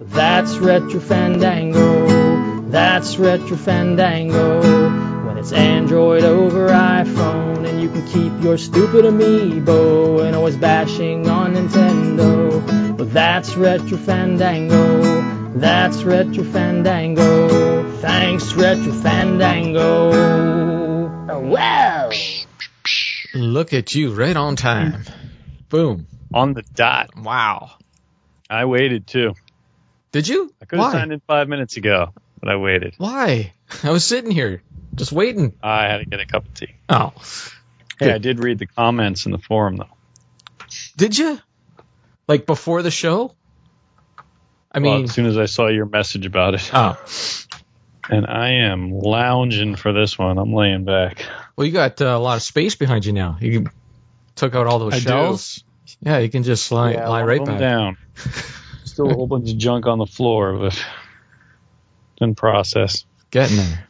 That's Retro Fandango. That's Retro Fandango. When it's Android over iPhone and you can keep your stupid amiibo and always bashing on Nintendo. But that's Retro Fandango. That's Retro Fandango. Thanks, Retro Fandango. Oh, wow. Look at you, right on time. Boom. On the dot. Wow. I waited too. Did you? I could have signed in five minutes ago, but I waited. Why? I was sitting here just waiting. I had to get a cup of tea. Oh. Hey, Good. I did read the comments in the forum though. Did you? Like before the show? I Well, mean, as soon as I saw your message about it, oh. and I am lounging for this one. I'm laying back. Well, you got uh, a lot of space behind you now. You took out all those I do. shells. Yeah, you can just lie, Yeah, lie right back. down. Still a whole bunch of junk on the floor, but in process. Getting there.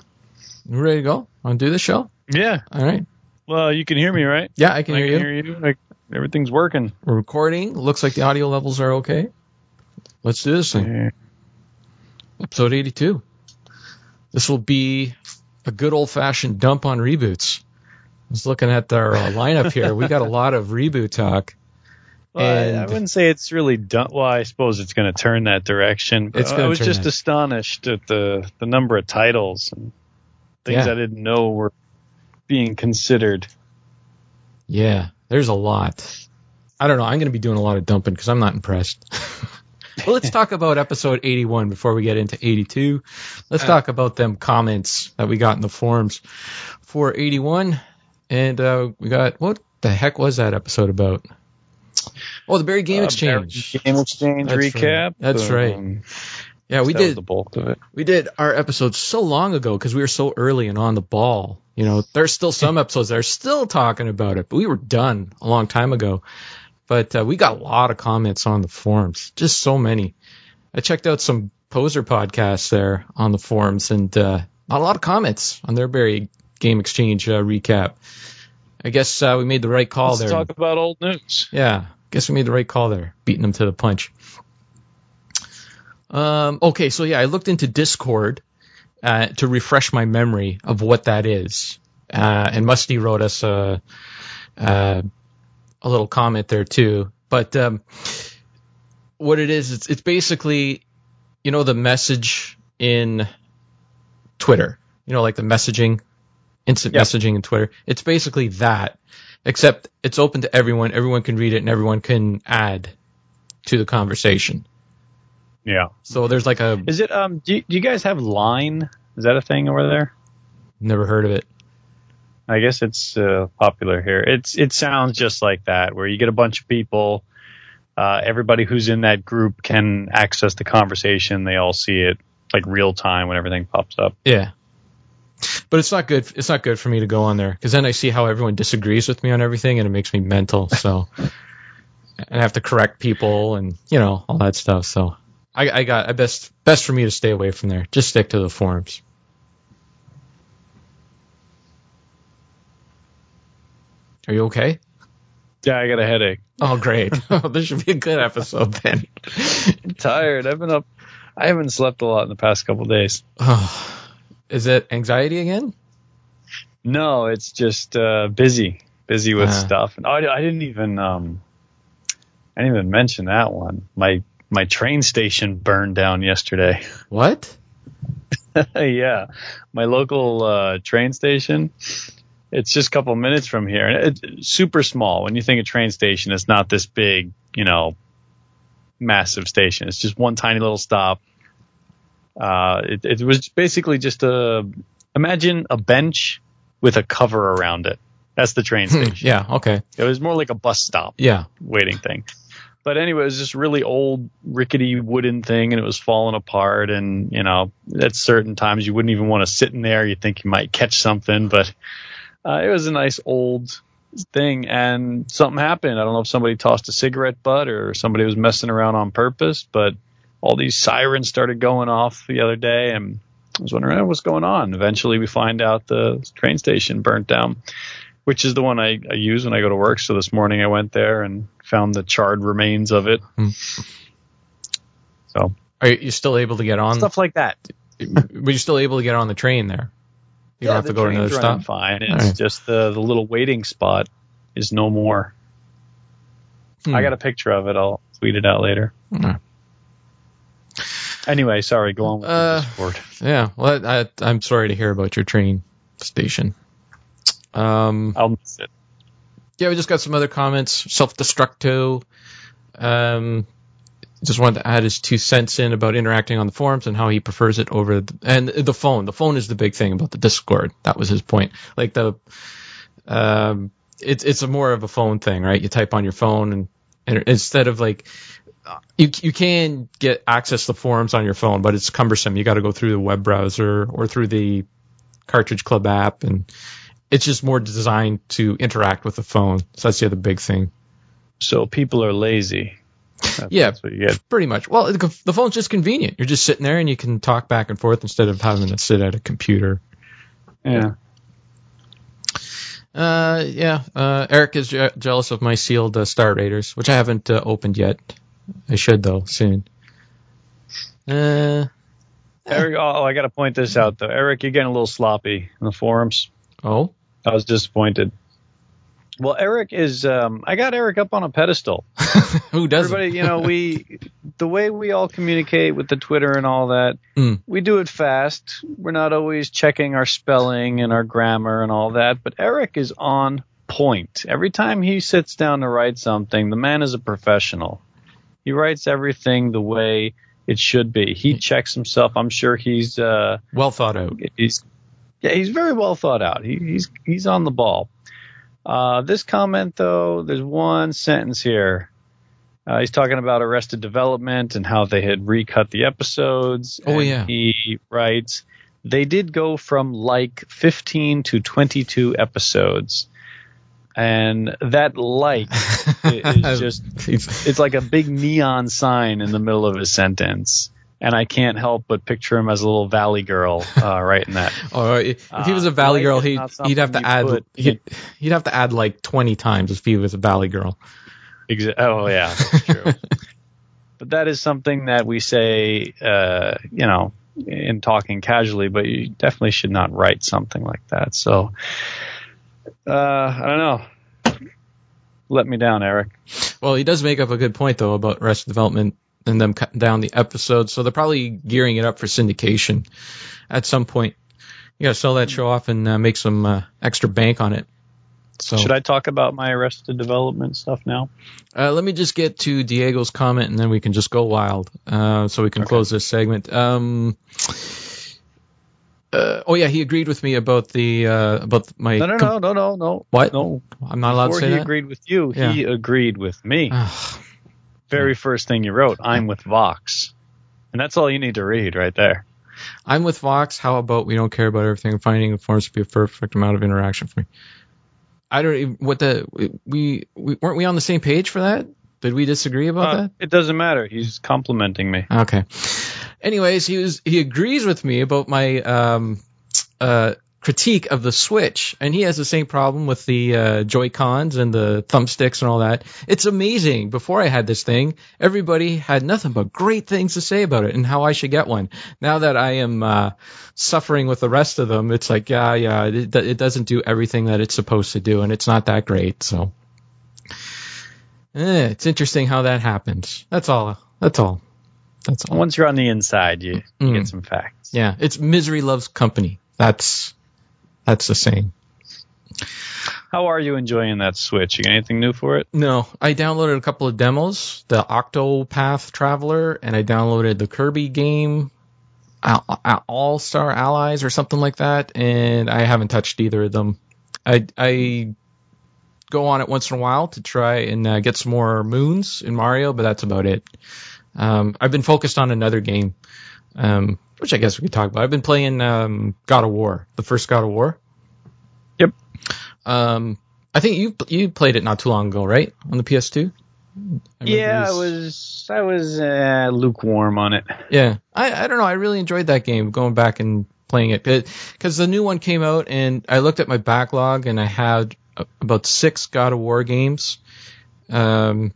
You ready to go? Want to do the show? Yeah. All right. Well, you can hear me, right? Yeah, I can I hear can you. hear you. Like everything's working. We're recording. Looks like the audio levels are okay. Let's do this thing. Yeah. Episode 82. This will be a good old fashioned dump on reboots. I was looking at our uh, lineup here. We got a lot of reboot talk. Well, I, I wouldn't say it's really done. Well, I suppose it's going to turn that direction. But I was just that. astonished at the the number of titles and things Yeah. I didn't know were being considered. Yeah, there's a lot. I don't know. I'm going to be doing a lot of dumping because I'm not impressed. well, let's talk about episode 81 before we get into 82. Let's talk about them comments that we got in the forums for 81. And uh, we got, what the heck was that episode about? Oh, the Barry Game Uh, Exchange. Game exchange That's right. recap. That's right. Um, Yeah, we that was did. the bulk of it. We did our episode so long ago because we were so early and on the ball. You know, there's still some episodes that are still talking about it, but we were done a long time ago. But uh, we got a lot of comments on the forums, just so many. I checked out some poser podcasts there on the forums, and uh, not a lot of comments on their Barry Game Exchange uh, recap. I guess uh, we made the right call Let's there. talk about old news. Yeah, guess we made the right call there, beating them to the punch. Um, okay, so yeah, I looked into Discord uh, to refresh my memory of what that is, uh, and Musty wrote us a uh, a little comment there too. But um, what it is, it's it's basically, you know, the message in Twitter, you know, like the messaging, instant Yep. messaging in Twitter. It's basically that, except it's open to everyone. Everyone can read it, and everyone can add to the conversation. Yeah. So there's like a Is it? Um. Do you, do you guys have Line? Is that a thing over there? never heard of it. I guess it's uh, popular here. It's it sounds just like that, where you get a bunch of people. Uh, everybody who's in that group can access the conversation. They all see it like real time when everything pops up. Yeah. But it's not good. It's not good for me to go on there because then I see how everyone disagrees with me on everything, and it makes me mental. So, and I have to correct people, and you know all that stuff. So, I, I got I best best for me to stay away from there. Just stick to the forums. Are you okay? Yeah, I got a headache. Oh, great. Oh, this should be a good episode then. I'm tired. I've been up. I haven't slept a lot in the past couple days. Oh, is it anxiety again? No, it's just uh, busy, busy with Ah. stuff. And oh, I, I didn't even um, I didn't even mention that one. My my train station burned down yesterday. What? yeah, my local uh, train station. It's just a couple minutes from here, and it's super small. When you think of train station, it's not this big, you know, massive station. It's just one tiny little stop. Uh, it, it was basically just a imagine a bench with a cover around it. That's the train station. Hmm, yeah. Okay. It was more like a bus stop Yeah. waiting thing. But anyway, it was this really old, rickety wooden thing, and it was falling apart. And you know, at certain times, you wouldn't even want to sit in there. You think you might catch something, but uh, it was a nice old thing. And something happened. I don't know if somebody tossed a cigarette butt or somebody was messing around on purpose, but all these sirens started going off the other day, and I was wondering "Oh, what's going on. Eventually, we find out the train station burnt down which is the one I, I use when I go to work. So this morning I went there and found the charred remains of it. Hmm. So Are you still able to get on? stuff like that. Were you still able to get on the train there? You don't have to go to another stop. Fine. It's Alright. just the the little waiting spot is no more. Hmm. I got a picture of it. I'll tweet it out later. Hmm. Anyway, sorry. Go on with Uh, the Discord. Yeah. Well, I, I'm sorry to hear about your train station. Um, I'll miss it. yeah, we just got some other comments. Self-destructo. Um, just wanted to add his two cents in about interacting on the forums and how he prefers it over the, and the phone. The phone is the big thing about the Discord. That was his point. Like the, um, it's it's a more of a phone thing, right? You type on your phone and, and instead of like, you you can get access to the forums on your phone, but it's cumbersome. You got to go through the web browser or through the Cartridge Club app, and it's just more designed to interact with the phone. So that's the other big thing. So people are lazy. That's, Yeah. that's what you get. Pretty much. Well, the the phone's just convenient. You're just sitting there and you can talk back and forth instead of having to sit at a computer. Yeah. Uh, yeah. Uh, Eric is je- jealous of my sealed uh, Star Raiders, which I haven't uh, opened yet. I should though soon. Uh, Eric, oh, I got to point this out though. Eric, you're getting a little sloppy in the forums. oh, I was disappointed. Well, Eric is. Um, I got Eric up on a pedestal. who doesn't? Everybody, you know, we the way we all communicate with the Twitter and all that, Mm. we do it fast. We're not always checking our spelling and our grammar and all that, but Eric is on point. Every time he sits down to write something, the man is a professional. He writes everything the way it should be. He checks himself. I'm sure he's uh well thought out. he's yeah, he's very well thought out. He, he's he's on the ball. Uh, this comment though, there's one sentence here. Uh, he's talking about Arrested Development and how they had recut the episodes. Oh, and yeah. He writes, they did go from like 15 to 22 episodes, and that like is just it's like a big neon sign in the middle of his sentence. And I can't help but picture him as a little valley girl uh, writing that. Or if he was a Uh, Valley like Girl, he'd he'd have to add put he'd, he'd have to add like twenty times if he was a Valley Girl. Exa- oh yeah, that's true. but that is something that we say, uh, you know, in talking casually. But you definitely should not write something like that. So, uh, I don't know. Let me down, Eric. Well, he does make up a good point though about Arrested Development and them cutting down the episodes, so they're probably gearing it up for syndication at some point. You gotta sell that show off and uh, make some uh, extra bank on it. So Should I talk about my Arrested Development stuff now? Uh, let me just get to Diego's comment and then we can just go wild. Uh, so we can close this segment. Um, uh, oh yeah, he agreed with me about the uh, about my. No, no, com- no, no, no, no. What? No. I'm not allowed Before to say he that. agreed with you, Yeah. he agreed with me. Very first thing you wrote, I'm with Vox. And that's all you need to read right there. I'm with Vox. How about we don't care about everything? Finding the forms to be a perfect amount of interaction for me. I don't even what the we, we weren't we on the same page for that? Did we disagree about Uh, that? it doesn't matter. He's complimenting me. Okay. Anyways, he was he agrees with me about my um uh critique of the Switch, and he has the same problem with the uh, Joy Cons and the thumbsticks and all that. It's amazing. Before I had this thing, everybody had nothing but great things to say about it and how I should get one. Now that I am uh, suffering with the rest of them, it's like, yeah, yeah, it, it doesn't do everything that it's supposed to do, and it's not that great. So, eh, it's interesting how that happens. That's all. That's all. That's all. Once you're on the inside, you, you Mm. get some facts. Yeah, it's misery loves company. That's that's the saying. How are you enjoying that Switch? You got anything new for it? No, I downloaded a couple of demos, the Octopath Traveler, and I downloaded the Kirby game, All Star Allies or something like that, and I haven't touched either of them. I I go on it once in a while to try and uh, get some more moons in Mario, but that's about it. Um, I've been focused on another game, um, which I guess we could talk about. I've been playing um, God of War, the first God of War. Yep. Um, I think you you played it not too long ago, right, on the PS2? I Yeah, I was I was uh, lukewarm on it. Yeah, I I don't know. I really enjoyed that game. Going back and playing it because the new one came out, and I looked at my backlog, and I had about six God of War games. Um,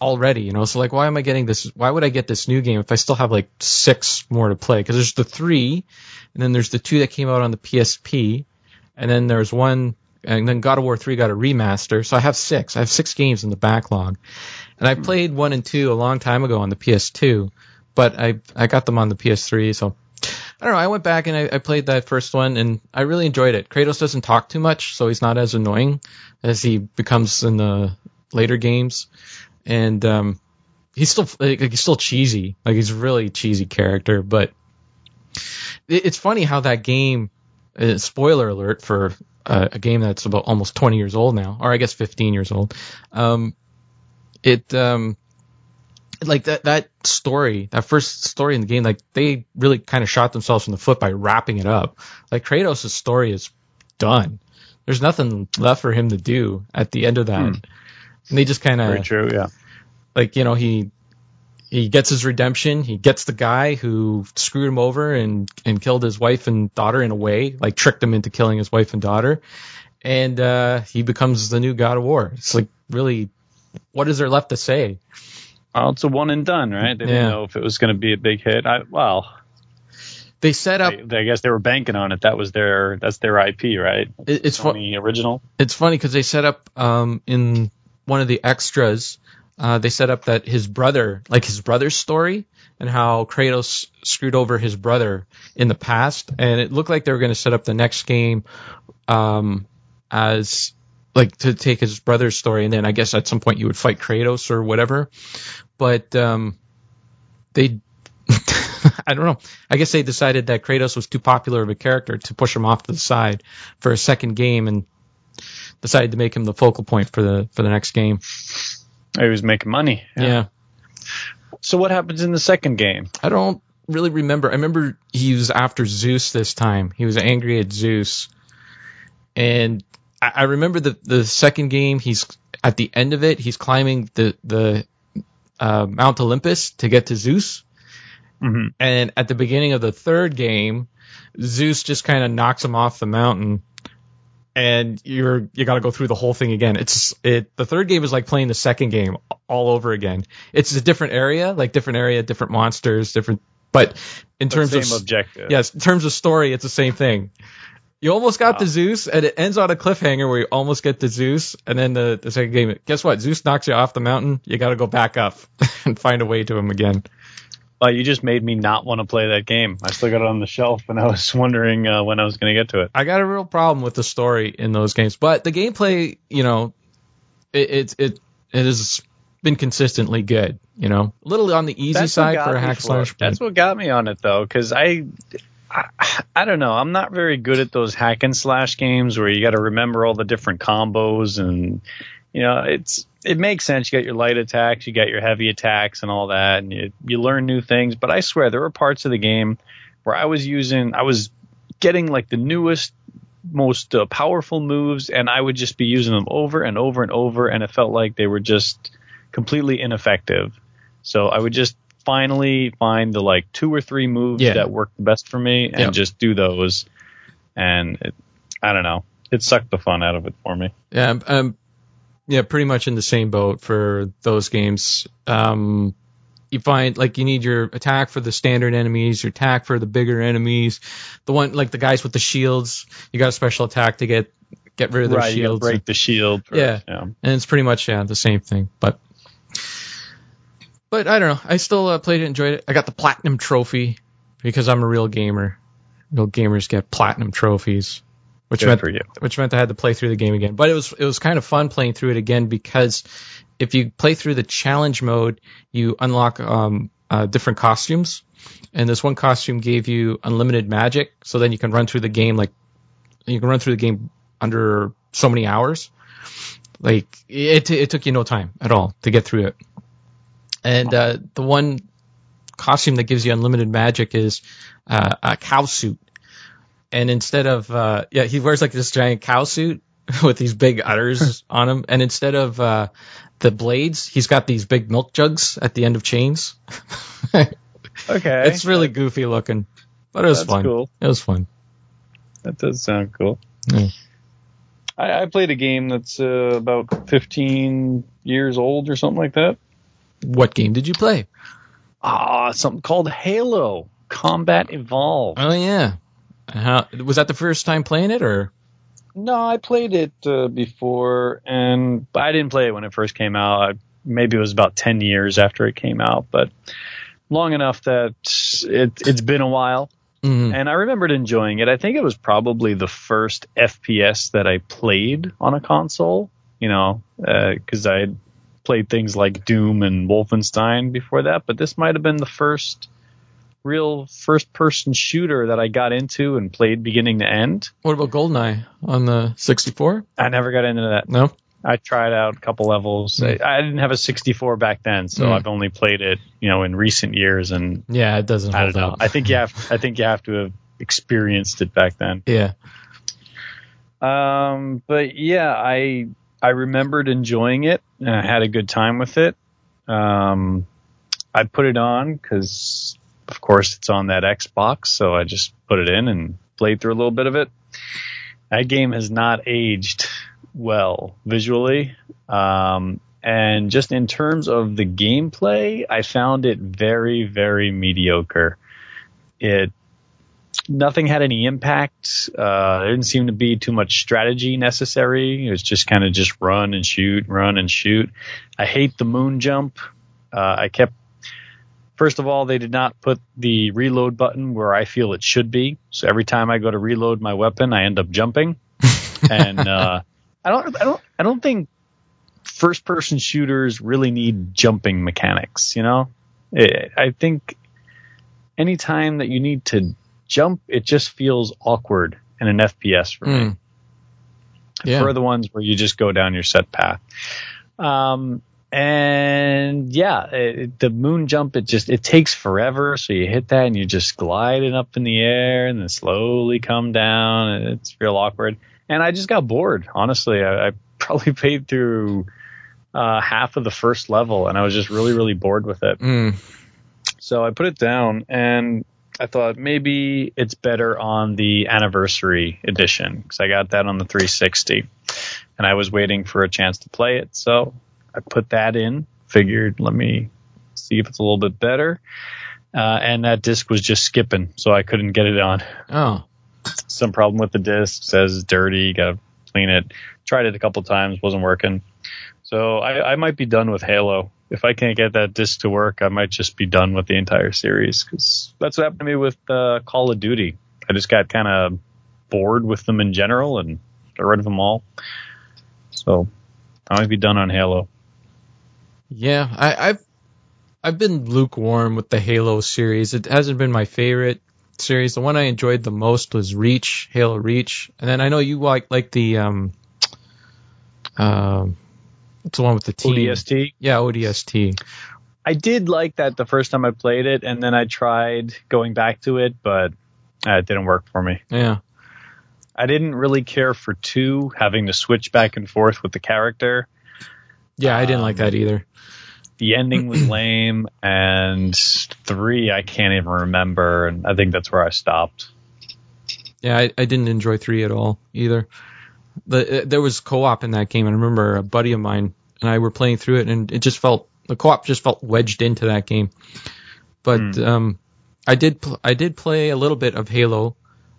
already, you know. So like, why am I getting this? Why would I get this new game if I still have like six more to play? Because there's the three, and then there's the two that came out on the PSP, and then there's one, and then God of War three got a remaster. So I have six. I have six games in the backlog, and I hmm. played one and two a long time ago on the PS2, but I I got them on the PS3. So I don't know. I went back and I, I played that first one, and I really enjoyed it. Kratos doesn't talk too much, so he's not as annoying as he becomes in the later games, and um, he's still like, he's still cheesy. Like he's really cheesy character, but it, it's funny how that game. Uh, spoiler alert for uh, a game that's about almost 20 years old now, or I guess 15 years old. Um, it um, like that that story, that first story in the game, like they really kind of shot themselves in the foot by wrapping it up. Like Kratos' story is done. There's nothing left for him to do at the end of that. Hmm. And they just kind Very of true. Yeah. like you know he he gets his redemption. He gets the guy who screwed him over and and killed his wife and daughter in a way, like tricked him into killing his wife and daughter. And uh, he becomes the new God of War. It's like really, what is there left to say? Well, it's a one and done, right? They Yeah. didn't know if it was going to be a big hit. I, well, They set up. they, I guess they were banking on it. That was their that's their IP, right? it- it's fun. Sony original. it's funny because they set up um, in one of the extras. Uh, they set up that his brother, like his brother's story, and how Kratos screwed over his brother in the past, and it looked like they were going to set up the next game um, as like to take his brother's story, and then I guess at some point you would fight Kratos or whatever. But um, they, I don't know. I guess they decided that Kratos was too popular of a character to push him off to the side for a second game, and decided to make him the focal point for the for the next game. He was making money. Yeah. So what happens in the second game? I don't really remember. I remember he was after Zeus this time. He was angry at Zeus, and I, I remember the the second game. He's at the end of it. He's climbing the the uh, Mount Olympus to get to Zeus, Mhm. and at the beginning of the third game, Zeus just kind of knocks him off the mountain. And you're you got to go through the whole thing again. It's it. The third game is like playing the second game all over again. It's a different area, like different area, different monsters, different. But in terms same of objective. yes, in terms of story, it's the same thing. You almost got Wow. to Zeus, and it ends on a cliffhanger where you almost get to Zeus, and then the, the second game. Guess what? Zeus knocks you off the mountain. You got to go back up and find a way to him again. Well, you just made me not want to play that game. I still got it on the shelf, and I was wondering uh, when I was going to get to it. I got a real problem with the story in those games, but the gameplay, you know, it it it, it has been consistently good. You know, a little on the easy That's side for a hack slash. it. That's what got me on it though, because I, I, I don't know. I'm not very good at those hack and slash games where you got to remember all the different combos and, you know, it's it makes sense. You got your light attacks, you got your heavy attacks, and all that, and you you learn new things. But I swear there were parts of the game where I was using, I was getting like the newest. Most uh, powerful moves, and I would just be using them over and over and over, and it felt like they were just completely ineffective. So I would just finally find the like two or three moves Yeah. that work best for me and Yeah. just do those. And it, I don't know, it sucked the fun out of it for me. Yeah, um, yeah, pretty much in the same boat for those games. Um, you find like you need your attack for the standard enemies, your attack for the bigger enemies. The one like the guys with the shields, you got a special attack to get get rid of their right, shields. break the shield. first, Yeah. yeah. and it's pretty much yeah the same thing. But but I don't know. I still uh, played it, enjoyed it. I got the platinum trophy because I'm a real gamer. Real gamers get platinum trophies, which Good meant which meant I had to play through the game again. But it was it was kind of fun playing through it again because if you play through the challenge mode, you unlock um, uh, different costumes, and this one costume gave you unlimited magic. So then you can run through the game like you can run through the game under so many hours. Like it it took you no time at all to get through it. And uh, the one costume that gives you unlimited magic is uh, a cow suit and instead of uh yeah he wears like this giant cow suit with these big udders on him and instead of uh the blades he's got these big milk jugs at the end of chains Okay. it's really goofy looking but it was That's fun cool. it was fun That does sound cool. Yeah. I, I played a game that's uh, about 15 years old or something like that. what game did you play? Ah, something called Halo Combat Evolved. Oh yeah, How, was that the first time playing it, or No, I played it uh, before, and I didn't play it when it first came out. I, maybe it was about ten years after it came out, but long enough that it, it's been a while. Mhm. And I remembered enjoying it. I think it was probably the first FPS that I played on a console. You know, because I had played things like Doom and Wolfenstein before that, but this might have been the first real first-person shooter that I got into and played beginning to end. what about GoldenEye on the 64? I never got into that. No. I tried out a couple levels. I, I didn't have a 64 back then, so Mm. I've only played it, you know, in recent years. And Yeah, it doesn't I hold don't know. up. I think you have. I think you have to have experienced it back then. yeah. Um, but yeah, I I remembered enjoying it and I had a good time with it. Um, I put it on because, of course, it's on that Xbox, so I just put it in and played through a little bit of it. That game has not aged well visually. Um, and just in terms of the gameplay, I found it very, very mediocre. It nothing had any impact. Uh, there didn't seem to be too much strategy necessary. It was just kind of just run and shoot, run and shoot. I hate the moon jump. Uh, I kept. First of all, they did not put the reload button where I feel it should be. So every time I go to reload my weapon, I end up jumping. and uh, I don't, I don't, I don't think first-person shooters really need jumping mechanics. You know, I I think anytime that you need to jump, it just feels awkward in an FPS for me. Mm. Yeah. For the ones where you just go down your set path. Um, and yeah, it, the moon jump, it just, it takes forever. So you hit that and you're just gliding up in the air and then slowly come down and it's real awkward. And I just got bored. Honestly, I, I probably paid through, uh, half of the first level and I was just really, really bored with it. Mm. So I put it down and I thought maybe it's better on the anniversary edition because I got that on the 360 and I was waiting for a chance to play it. So I put that in, figured let me see if it's a little bit better. Uh, and that disc was just skipping, so I couldn't get it on. Oh. Some problem with the disc, says dirty, gotta clean it. Tried it a couple times, wasn't working. So I, I might be done with Halo. If I can't get that disc to work, I might just be done with the entire series because that's what happened to me with uh, Call of Duty. I just got kind of bored with them in general and got rid of them all. So I might be done on Halo. Yeah, I, I've I've been lukewarm with the Halo series. It hasn't been my favorite series. The one I enjoyed the most was Reach, Halo Reach, and then I know you like like the um um what's the one with the team? ODST. Yeah, ODST. I did like that the first time I played it, and then I tried going back to it, but uh, it didn't work for me. Yeah. I didn't really care for two, having to switch back and forth with the character. Yeah, I didn't like Um, that either. The ending was lame, and three I can't even remember, and I think that's where I stopped. Yeah, I, I didn't enjoy three at all either. The, uh, there was co-op in that game, and I remember a buddy of mine and I were playing through it, and it just felt the co-op just felt wedged into that game. But Hmm. um, I did pl- I did play a little bit of Halo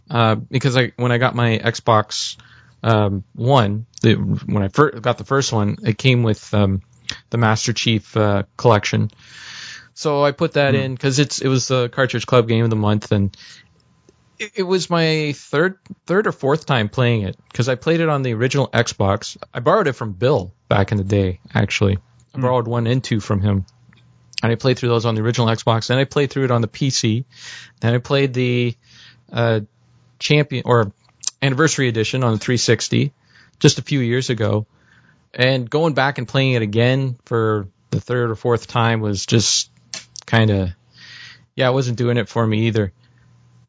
uh, because I when I got my Xbox um, One, the, when I first got the first one, it came with um, the Master Chief uh, collection. So I put that in because it's it was the Cartridge Club Game of the Month, and it, it was my third third or fourth time playing it because I played it on the original Xbox. I borrowed it from Bill back in the day. Actually, I borrowed one and two from him, and I played through those on the original Xbox. Then I played through it on the PC. Then I played the uh, champion or anniversary edition on the 360 just a few years ago. And going back and playing it again for the third or fourth time was just kind of, yeah, it wasn't doing it for me either.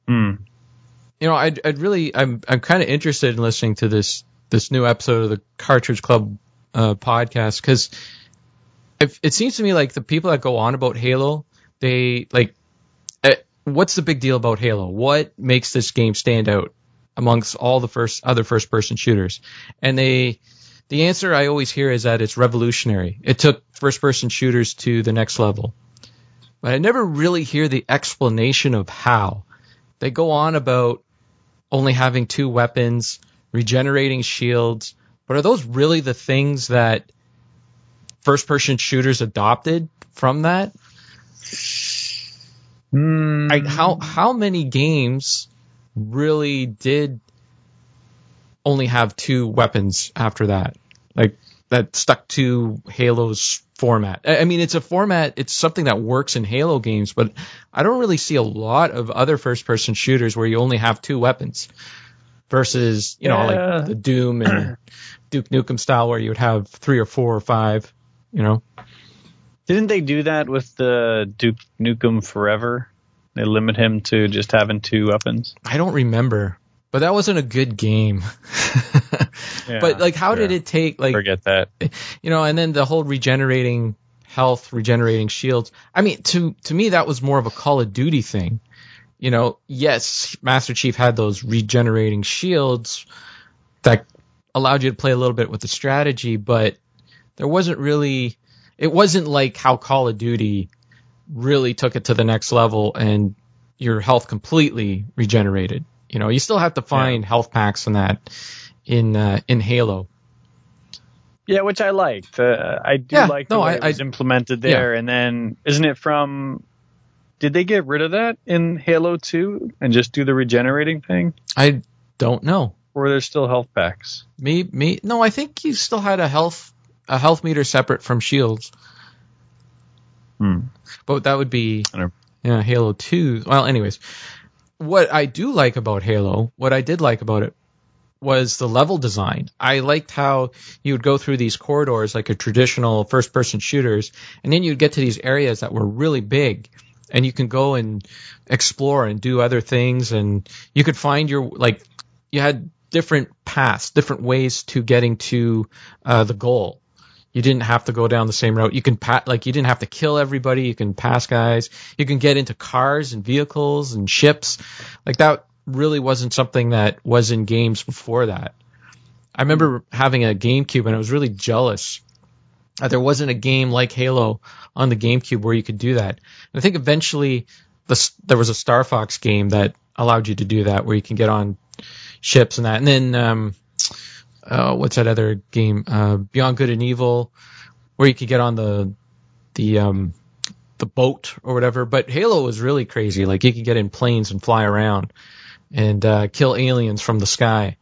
Hmm. You know, I'd, I'd really, I'm, I'm kind of interested in listening to this, this new episode of the Cartridge Club uh, podcast because it, it seems to me like the people that go on about Halo, they like, eh, what's the big deal about Halo? What makes this game stand out amongst all the first other first person shooters? And they the answer I always hear is that it's revolutionary. It took first person shooters to the next level. But I never really hear the explanation of how. They go on about only having two weapons, regenerating shields, but are those really the things that first person shooters adopted from that? Hmm. I, how how many games really did only have two weapons after that? Like that stuck to Halo's format. I I mean, it's a format. It's something that works in Halo games, but I don't really see a lot of other first-person shooters where you only have two weapons. Versus, you know, Yeah. like the Doom and Duke Nukem style, where you would have three or four or five. You know, Didn't they do that with the Duke Nukem Forever? They limit him to just having two weapons. I don't remember, but that wasn't a good game. but like, how did it take like forget that? you know, and then the whole regenerating health, regenerating shields. I mean, to to me, that was more of a Call of Duty thing. You know, yes, Master Chief had those regenerating shields that allowed you to play a little bit with the strategy, but there wasn't really. It wasn't like how Call of Duty really took it to the next level and your health completely regenerated. You know, you still have to find health packs and that in uh, in Halo. Yeah, which I liked. Uh, I do Yeah, like the no, way I- it was I- implemented there. And then, isn't it from? Did they get rid of that in Halo Two and just do the regenerating thing, I don't know. or are there still health packs? Me, me. No, I think you still had a health a health meter separate from shields, Hmm. but that would be yeah Halo Two. Well, anyways, what I do like about Halo, what I did like about it was the level design. I liked how you would go through these corridors like a traditional first person shooters, and then you'd get to these areas that were really big, and you can go and explore and do other things, and you could find your like you had different paths, different ways to getting to uh, the goal. You didn't have to go down the same route. You can pa- like you didn't have to kill everybody. You can pass guys. You can get into cars and vehicles and ships. Like that really wasn't something that was in games before that. I remember having a GameCube and I was really jealous that there wasn't a game like Halo on the GameCube where you could do that. And I think eventually the, there was a Star Fox game that allowed you to do that where you can get on ships and that. And then, um, uh, what's that other game? Uh, Beyond Good and Evil, where you could get on the, the, um, the boat or whatever. But Halo was really crazy. Like you could get in planes and fly around and, uh, kill aliens from the sky.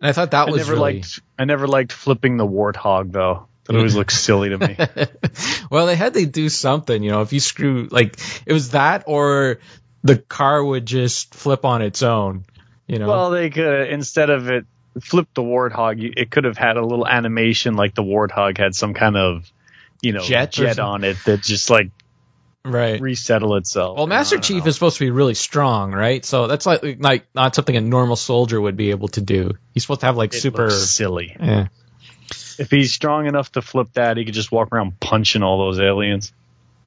And I thought that I was never really, liked. I never liked flipping the warthog though. That always looks silly to me. well, they had to do something, you know, if you screw, like, it was that or the car would just flip on its own, you know? Well, they could instead of it flip the warthog, it could have had a little animation like the warthog had some kind of you know Jet jet on it that just like right. resettle itself. Well, Master Chief know. is supposed to be really strong, right? So that's like like not something a normal soldier would be able to do. He's supposed to have like It super. silly. Yeah. If he's strong enough to flip that, he could just walk around punching all those aliens.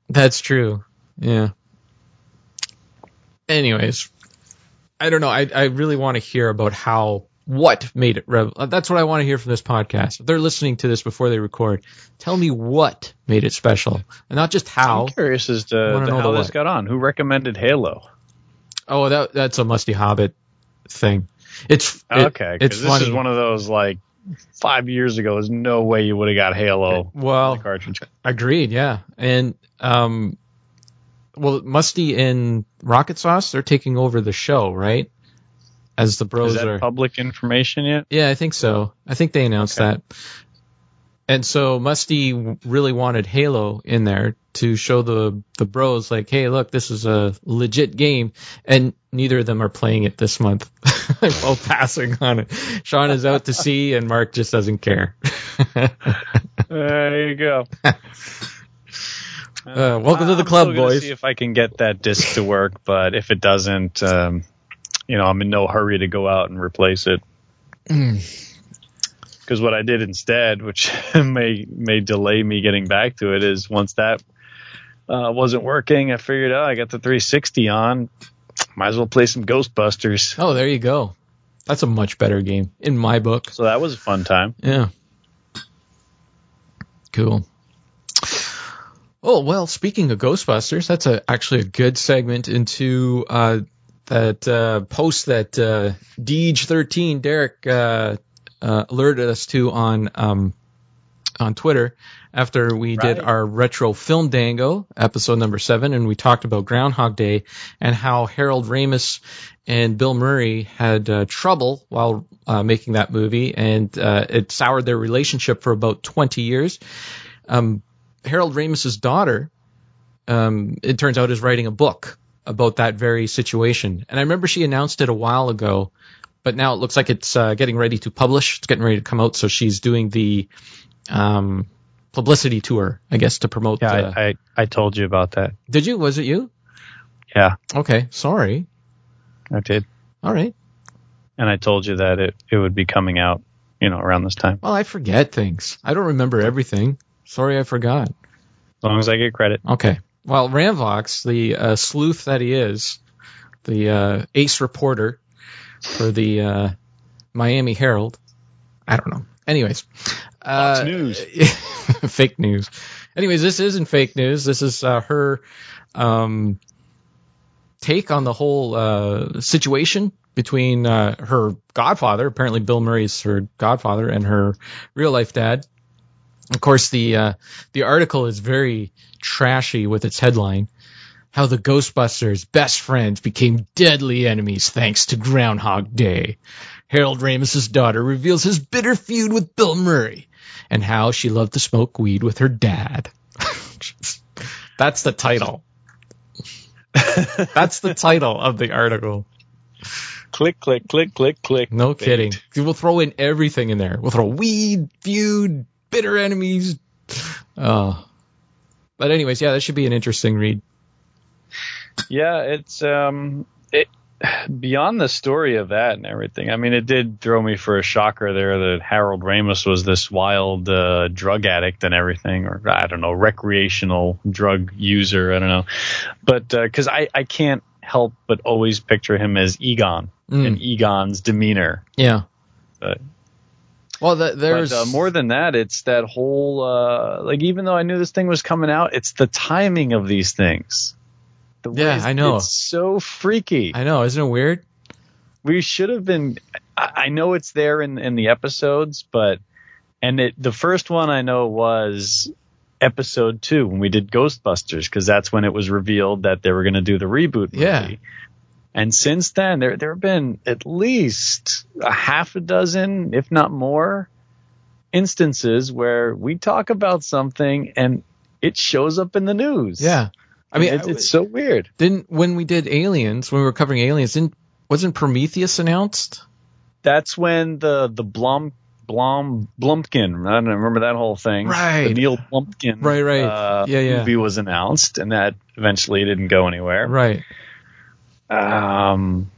That's true. Yeah. Anyways, I don't know. I I really want to hear about how what made it uh, That's what I want to hear from this podcast. If they're listening to this before they record, tell me what made it special, and not just how. I'm curious as to, know how this what. got on. Who recommended Halo? Oh, that that's a musty Hobbit thing. It's it- okay, it's this funny. is one of those like five years ago. There's no way you would have got Halo well, cartridge. Agreed, yeah. And um well Musty and Rocket Sauce, they're taking over the show, right? As the Is bros that are public information yet? Yeah, I think so. I think they announced Okay. that. And so Musty really wanted Halo in there to show the the bros like, hey, look, this is a legit game, and neither of them are playing it this month. Both passing on it. Sean is out to sea, and Mark just doesn't care. There you go. Uh, welcome to the I'm club, boys. See if I can get that disc to work, but if it doesn't, um, you know, I'm in no hurry to go out and replace it. Because what I did instead, which may may delay me getting back to it, is once that uh, wasn't working, I figured out I got the 360 on. Might as well play some Ghostbusters. Oh, there you go. That's a much better game in my book. So that was a fun time. Yeah. Cool. Oh well, speaking of Ghostbusters, that's a, actually a good segment into uh, that uh, post that uh, Deej13 Derek uh, uh, alerted us to on um, on Twitter after we did our retro film dango episode number seven, and we talked about Groundhog Day and how Harold Ramis and Bill Murray had uh, trouble while uh, making that movie, and uh, it soured their relationship for about 20 years. Um, Harold Ramis's daughter, um, it turns out, is writing a book about that very situation, and I remember she announced it a while ago. But now it looks like it's uh, getting ready to publish. It's getting ready to come out. So she's doing the um, publicity tour, I guess, to promote. Yeah, uh, I, I I told you about that. did you? Was it you? Yeah, Okay, sorry. I did, All right. and I told you that it it would be coming out, you know, around this time. Well, I forget things. I don't remember everything. Sorry, I forgot. As long as I get credit. Okay. Well, Ramvox, the uh, sleuth that he is, the uh, ace reporter for the uh, Miami Herald. I don't know. Anyways, uh, Fox News. fake news. Anyways, this isn't fake news. This is uh, her um, take on the whole uh, situation between uh, her godfather. Apparently, Bill Murray's her godfather and her real life dad. Of course, the uh, the article is very trashy with its headline: "How the Ghostbusters' best friends became deadly enemies thanks to Groundhog Day." Harold Ramis's daughter reveals his bitter feud with Bill Murray, and how she loved to smoke weed with her dad. That's the title. That's the title of the article. Click, click, click, click, click. No Bait. kidding. We'll throw in everything in there. We'll throw weed, feud, bitter enemies. Oh. But anyways, yeah, that should be an interesting read. Yeah, it's um it beyond the story of that and everything. I mean, it did throw me for a shocker there that Harold Ramis was this wild uh, drug addict and everything, or I don't know, recreational drug user. I don't know, but because I I can't help but always picture him as Egon Mm. and Egon's demeanor. Yeah. But- Well, the, there's But uh, more than that, it's that whole uh, like even though I knew this thing was coming out, it's the timing of these things. The Yeah, I know. It's so freaky. I know, isn't it weird? we should have been. I, I know it's there in in the episodes, but and it the first one I know was episode two when we did Ghostbusters because that's when it was revealed that they were going to do the reboot movie. Yeah. And since then, there there have been at least a half a dozen, if not more, instances where we talk about something and it shows up in the news. Yeah. I mean, it's, it's so weird. didn't when we did Aliens, when we were covering Aliens, didn't wasn't Prometheus announced? That's when the the Blum Blum Blumpkin. I don't remember that whole thing. Right. The Neil Blumpkin. Right, right. Uh, Yeah, yeah. Movie was announced, and that eventually didn't go anywhere. Right. Um,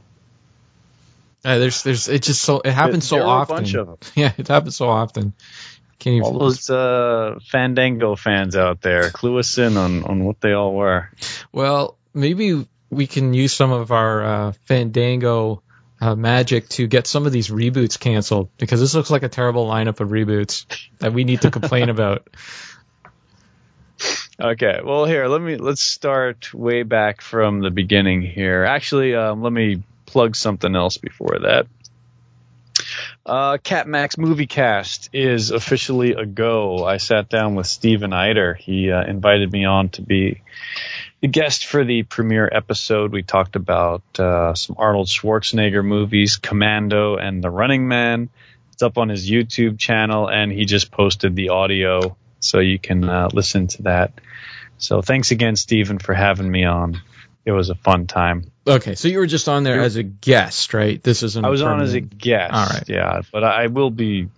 Uh, there's there's it just so it happens so often. A bunch of them. Yeah, it happens so often. Can't even. All those uh, Fandango fans out there, clue us in on on what they all were. Well, maybe we can use some of our uh, Fandango uh, magic to get some of these reboots canceled because this looks like a terrible lineup of reboots that we need to complain about. Okay, well here, let me let's start way back from the beginning here. Actually, um, let me plug something else before that. Uh, Cat Max Movie Cast is officially a go. I sat down with Steven Eider. He uh, invited me on to be the guest for the premiere episode. We talked about uh, some Arnold Schwarzenegger movies, Commando and The Running Man. It's up on his YouTube channel, and he just posted the audio, so you can uh, listen to that. So thanks again, Stephen, for having me on. It was a fun time. Okay, so you were just on there You're- as a guest, right? This isn't. I was on as a permanent. guest. All right. Yeah, but I will be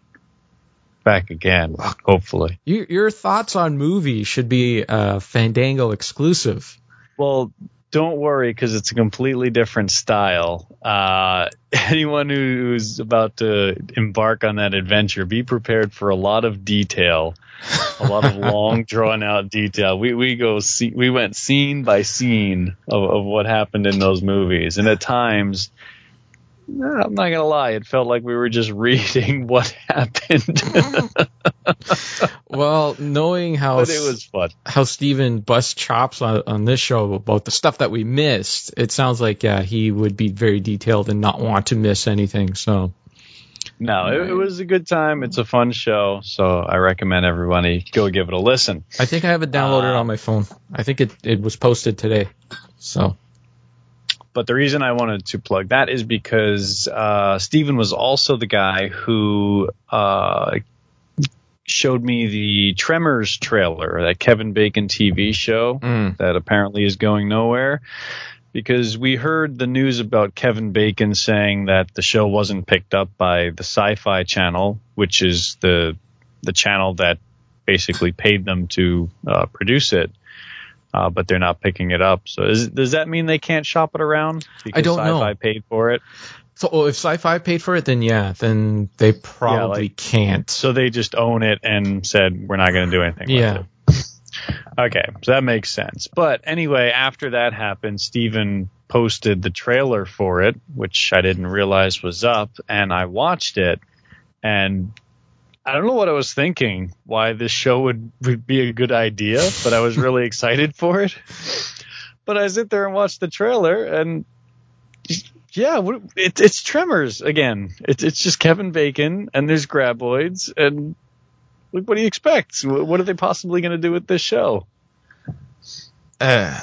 back again, hopefully. You, your thoughts on movies should be uh, Fandango exclusive. Well, don't worry because it's a completely different style. Uh, anyone who's about to embark on that adventure, be prepared for a lot of detail, a lot of long, drawn out detail. We we go see, we went scene by scene of, of what happened in those movies, and at times I'm not gonna lie, it felt like we were just reading what happened. well, knowing how but it was fun. how Steven bust chops on, on this show about the stuff that we missed, it sounds like yeah he would be very detailed and not want to miss anything. So no, it, it, was a good time. It's a fun show, so I recommend everybody go give it a listen. I think I have it downloaded uh, on my phone. I think it it was posted today. So but the reason I wanted to plug that is because uh, Steven was also the guy who uh, showed me the Tremors trailer, that Kevin Bacon TV show mm. that apparently is going nowhere. Because we heard the news about Kevin Bacon saying that the show wasn't picked up by the Sci-Fi Channel, which is the the channel that basically paid them to uh, produce it uh, but they're not picking it up. So is, does that mean they can't shop it around? Because I don't sci-fi know. paid for it. So well, if Sci-Fi paid for it, then yeah, then they probably yeah, like, can't. So they just own it and said we're not going to do anything. Yeah. Okay, so that makes sense. But anyway, after that happened, Steven posted the trailer for it, which I didn't realize was up, and I watched it, and I don't know what I was thinking, why this show would, would be a good idea, but I was really excited for it. But I sit there and watch the trailer, and yeah, it, it's Tremors again. It's it's just Kevin Bacon, and there's graboids, and like, what do you expect? What are they possibly going to do with this show? Uh,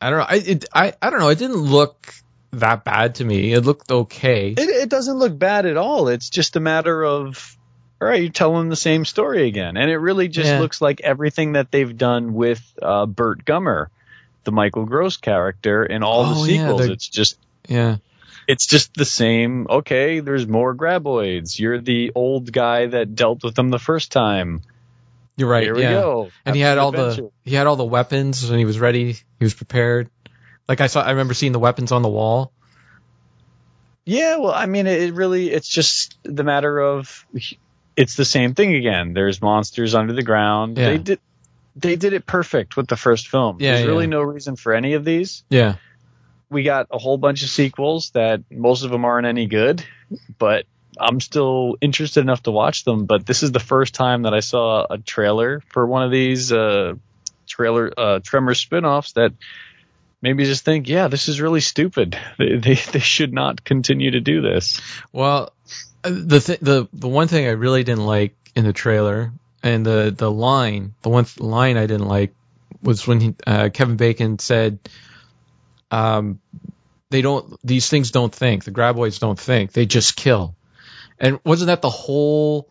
I don't know. I, it, I I don't know. It didn't look that bad to me. It looked okay. It, it doesn't look bad at all. It's just a matter of all right, you're telling the same story again. And it really just yeah. looks like everything that they've done with uh, Burt Gummer, the Michael Gross character, in all oh, the sequels. Yeah, it's just yeah, it's just the same. Okay, there's more graboids. You're the old guy that dealt with them the first time. You're right. Here yeah. we go. And he had all adventure. the he had all the weapons and he was ready. He was prepared. Like I saw, I remember seeing the weapons on the wall. Yeah, well, I mean, it really, it's just the matter of it's the same thing again. There's monsters under the ground. Yeah. They did they did it perfect with the first film. Yeah, There's yeah. really no reason for any of these. Yeah. We got a whole bunch of sequels that most of them aren't any good, but I'm still interested enough to watch them. But this is the first time that I saw a trailer for one of these uh, trailer uh, Tremor spin-offs that made me just think, yeah, this is really stupid. They, they, they should not continue to do this. Well, the th- the the one thing I really didn't like in the trailer and the the line, the one line I didn't like was when he, uh, Kevin Bacon said, um, "They don't; these things don't think. The graboids don't think. They just kill." And wasn't that the whole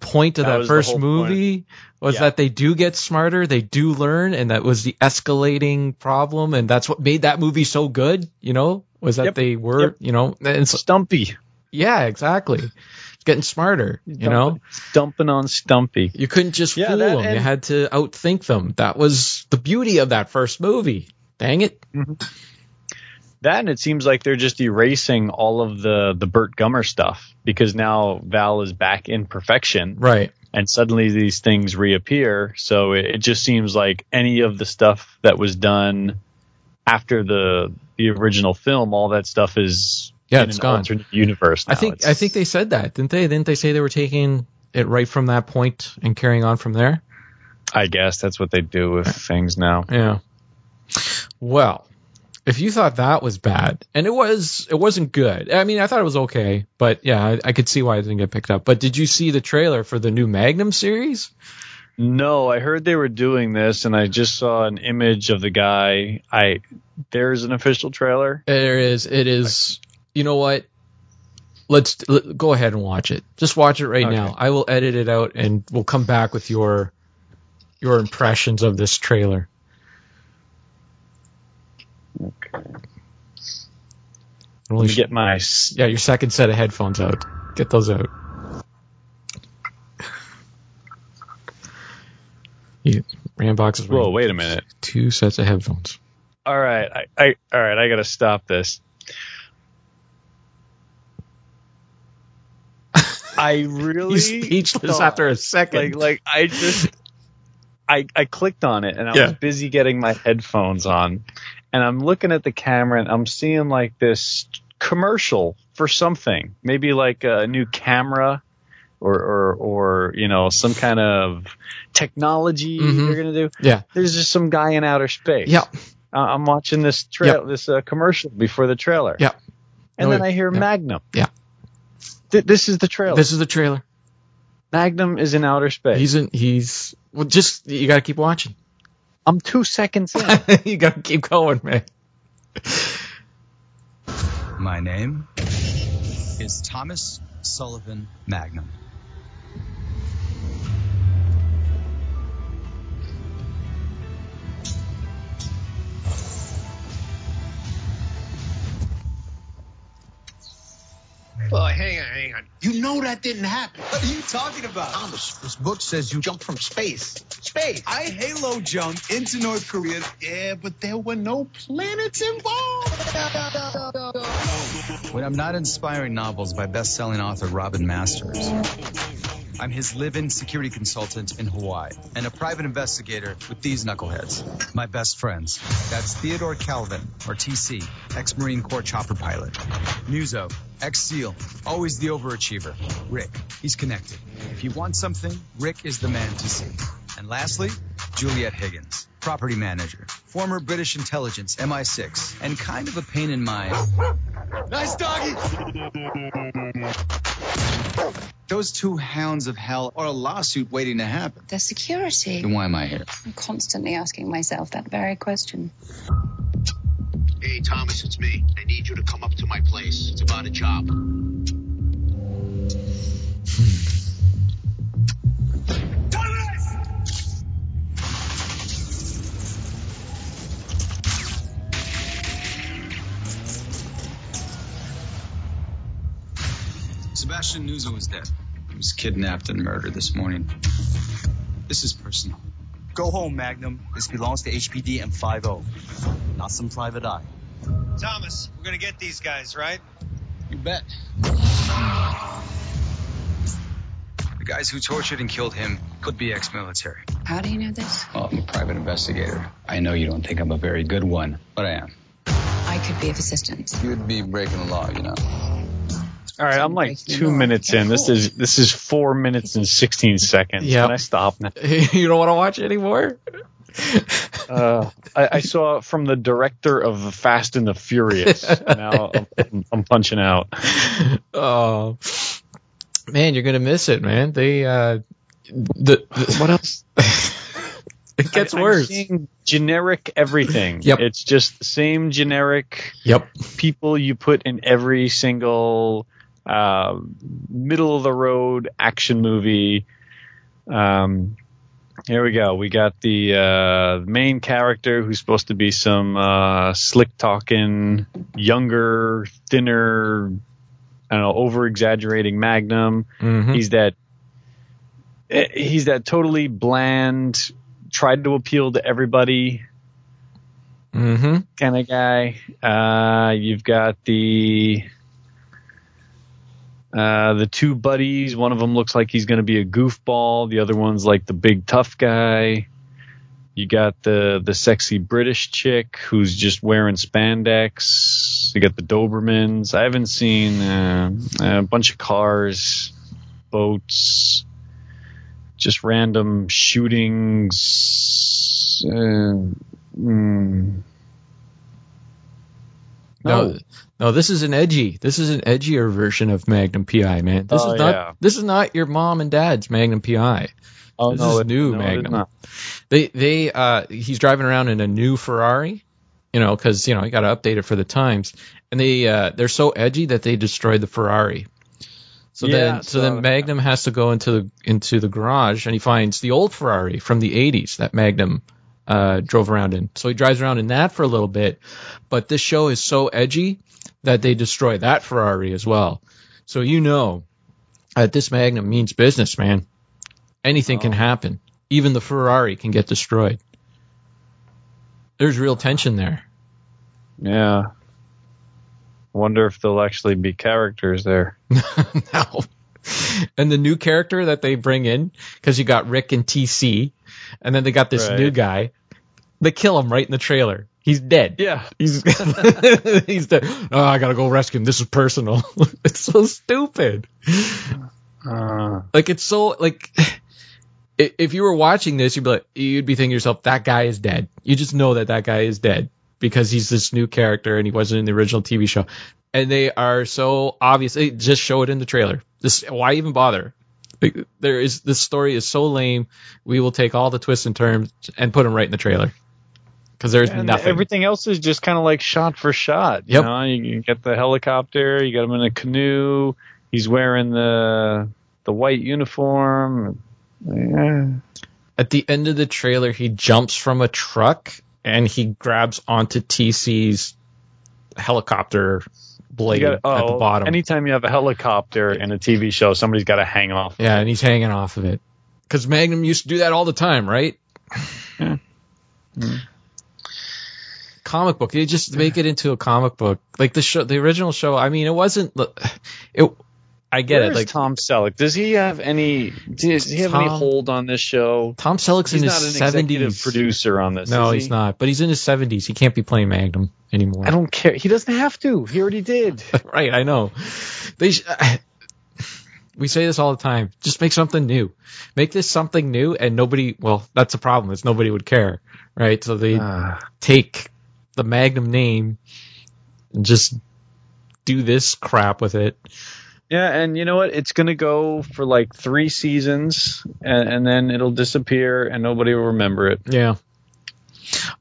point of that, that first movie? Point. Was yeah. that they do get smarter, they do learn, and that was the escalating problem, and that's what made that movie so good. You know, was that yep. they were, yep. you know, and stumpy. Yeah, exactly. It's getting smarter, you dumping, know? Dumping on Stumpy. You couldn't just yeah, fool that, them. You had to outthink them. That was the beauty of that first movie. Dang it. Mm-hmm. That and it seems like they're just erasing all of the the Burt Gummer stuff because now Val is back in perfection. Right. And suddenly these things reappear. So it, it just seems like any of the stuff that was done after the the original film, all that stuff is yeah, it's gone. Alternate universe. Now. I think it's, I think they said that, didn't they? Didn't they say they were taking it right from that point and carrying on from there? I guess that's what they do with things now. Yeah. Well, if you thought that was bad, and it was, it wasn't good. I mean, I thought it was okay, but yeah, I, I could see why it didn't get picked up. But did you see the trailer for the new Magnum series? No, I heard they were doing this, and I just saw an image of the guy. I there's an official trailer. There is. It is you know what? Let's let, go ahead and watch it. Just watch it right okay. now. I will edit it out and we'll come back with your your impressions of this trailer. Okay. Let me get my yeah your second set of headphones out. Get those out. You, Rambox is Whoa, wait a minute. Two sets of headphones. All right, I, I all right, I gotta stop this. I really He's speechless thought, after a second. Like, like I just, I, I clicked on it and I yeah. was busy getting my headphones on, and I'm looking at the camera and I'm seeing like this commercial for something, maybe like a new camera or or, or you know some kind of technology Mhm. they're gonna do. Yeah. There's just some guy in outer space. Yeah. Uh, I'm watching this trail, this uh, commercial before the trailer. Yeah. And No, then I hear yeah. Magnum. Yeah. Th- this is the trailer. This is the trailer. Magnum is in outer space. He's in. He's well. Just you got to keep watching. I'm two seconds in. you got to keep going, man. My name is Thomas Sullivan Magnum. Oh, hang on, hang on. You know that didn't happen. What are you talking about? Thomas, this book says you jumped from space. Space. I halo jumped into North Korea. Yeah, but there were no planets involved. When I'm not inspiring novels by best-selling author Robin Masters, I'm his live-in security consultant in Hawaii and a private investigator with these knuckleheads, my best friends. That's Theodore Calvin, or TC, ex-Marine Corps chopper pilot. Nuzo, ex-SEAL, always the overachiever. Rick, he's connected. If you want something, Rick is the man to see. And lastly, Juliet Higgins, property manager, former British intelligence, MI6, and kind of a pain in my... Nice doggy! Those two hounds of hell are a lawsuit waiting to happen. The security. Then why am I here? I'm constantly asking myself that very question. Hey, Thomas, it's me. I need you to come up to my place. It's about a job. Sebastian Nuzo is dead. He was kidnapped and murdered this morning. This is personal. Go home, Magnum. This belongs to HPD and 5 not some private eye. Thomas, we're gonna get these guys, right? You bet. The guys who tortured and killed him could be ex-military. How do you know this? Well, I'm a private investigator. I know you don't think I'm a very good one, but I am. I could be of assistance. You'd be breaking the law, you know. All right, I'm like two minutes in. This is this is four minutes and sixteen seconds. Yep. Can I stop now? you don't want to watch anymore. Uh, I, I saw from the director of Fast and the Furious. now I'm, I'm punching out. Oh, man, you're gonna miss it, man. They uh, the, the What else? it gets I- I'm worse. seeing generic everything. Yep. It's just the same generic Yep. people you put in every single uh, middle of the road action movie. Um, here we go. We got the uh, main character who's supposed to be some uh, slick talking, younger, thinner, I don't know, over exaggerating Magnum. hmm He's that. eh, He's that totally bland, tried to appeal to everybody hmm kind of guy. Uh, you've got the uh, the two buddies. One of them looks like he's going to be a goofball. The other one's like the big tough guy. You got the the sexy British chick who's just wearing spandex. You got the Dobermans. I haven't seen uh, a bunch of cars, boats, just random shootings. Uh, mm. No, No. No, this is an edgy. This is an edgier version of Magnum PI, man. This Oh, is not. yeah. This is not your mom and dad's Magnum PI. Oh This no, is new no, Magnum. They they uh he's driving around in a new Ferrari, you know, because you know you got to update it for the times, and they uh they're so edgy that they destroyed the Ferrari. So Yeah, then so then so- Magnum has to go into the into the garage and he finds the old Ferrari from the 80s that Magnum uh drove around in. So he drives around in that for a little bit, but this show is so edgy that they destroy that Ferrari as well. So you know that this Magnum means business, man. Anything can happen. Even the Ferrari can get destroyed. There's real tension there. Yeah. Wonder if there'll actually be characters there. no. And the new character that they bring in, because you got Rick and TC, and then they got this Right. new guy, they kill him right in the trailer. He's dead. Yeah. He's he's dead. Oh, I gotta go rescue him. This is personal. it's so stupid. Uh, Like it's so like if you were watching this, you'd be like, you'd be thinking to yourself, that guy is dead. You just know that that guy is dead because he's this new character and he wasn't in the original TV show. And they are so obvious. They just show it in the trailer. This why even bother? There is this story is so lame. We will take all the twists and turns and put them right in the trailer because there's and nothing. everything else is just kind of like shot for shot. You Yep. know, you, you get the helicopter, you got him in a canoe. He's wearing the the white uniform. Yeah. At the end of the trailer, he jumps from a truck and he grabs onto TC's helicopter blade gotta- at the oh, bottom. Anytime you have a helicopter in a TV show, somebody's got to hang off. yeah, and he's hanging off of it. Because Magnum used to do that all the time, right? Yeah. Hmm. Comic book. They just make it into a comic book. Like the show, the original show. I mean, it wasn't. It. I get Where's it. Like Tom Selleck, does he have any? Does he have any hold on this show? Tom Selleck's He's in not an his executive seventies. producer on this. No, he's he? not. But he's in his seventies. He can't be playing Magnum anymore. I don't care. He doesn't have to. He already did. right, I know. They sh- we say this all the time. Just make something new. Make this something new, and nobody. Well, that's a problem. Is nobody would care, right? So they Ah. take the Magnum name and just do this crap with it. Yeah, and you know what? It's going to go for like three seasons, and, and then it'll disappear, and nobody will remember it. Yeah.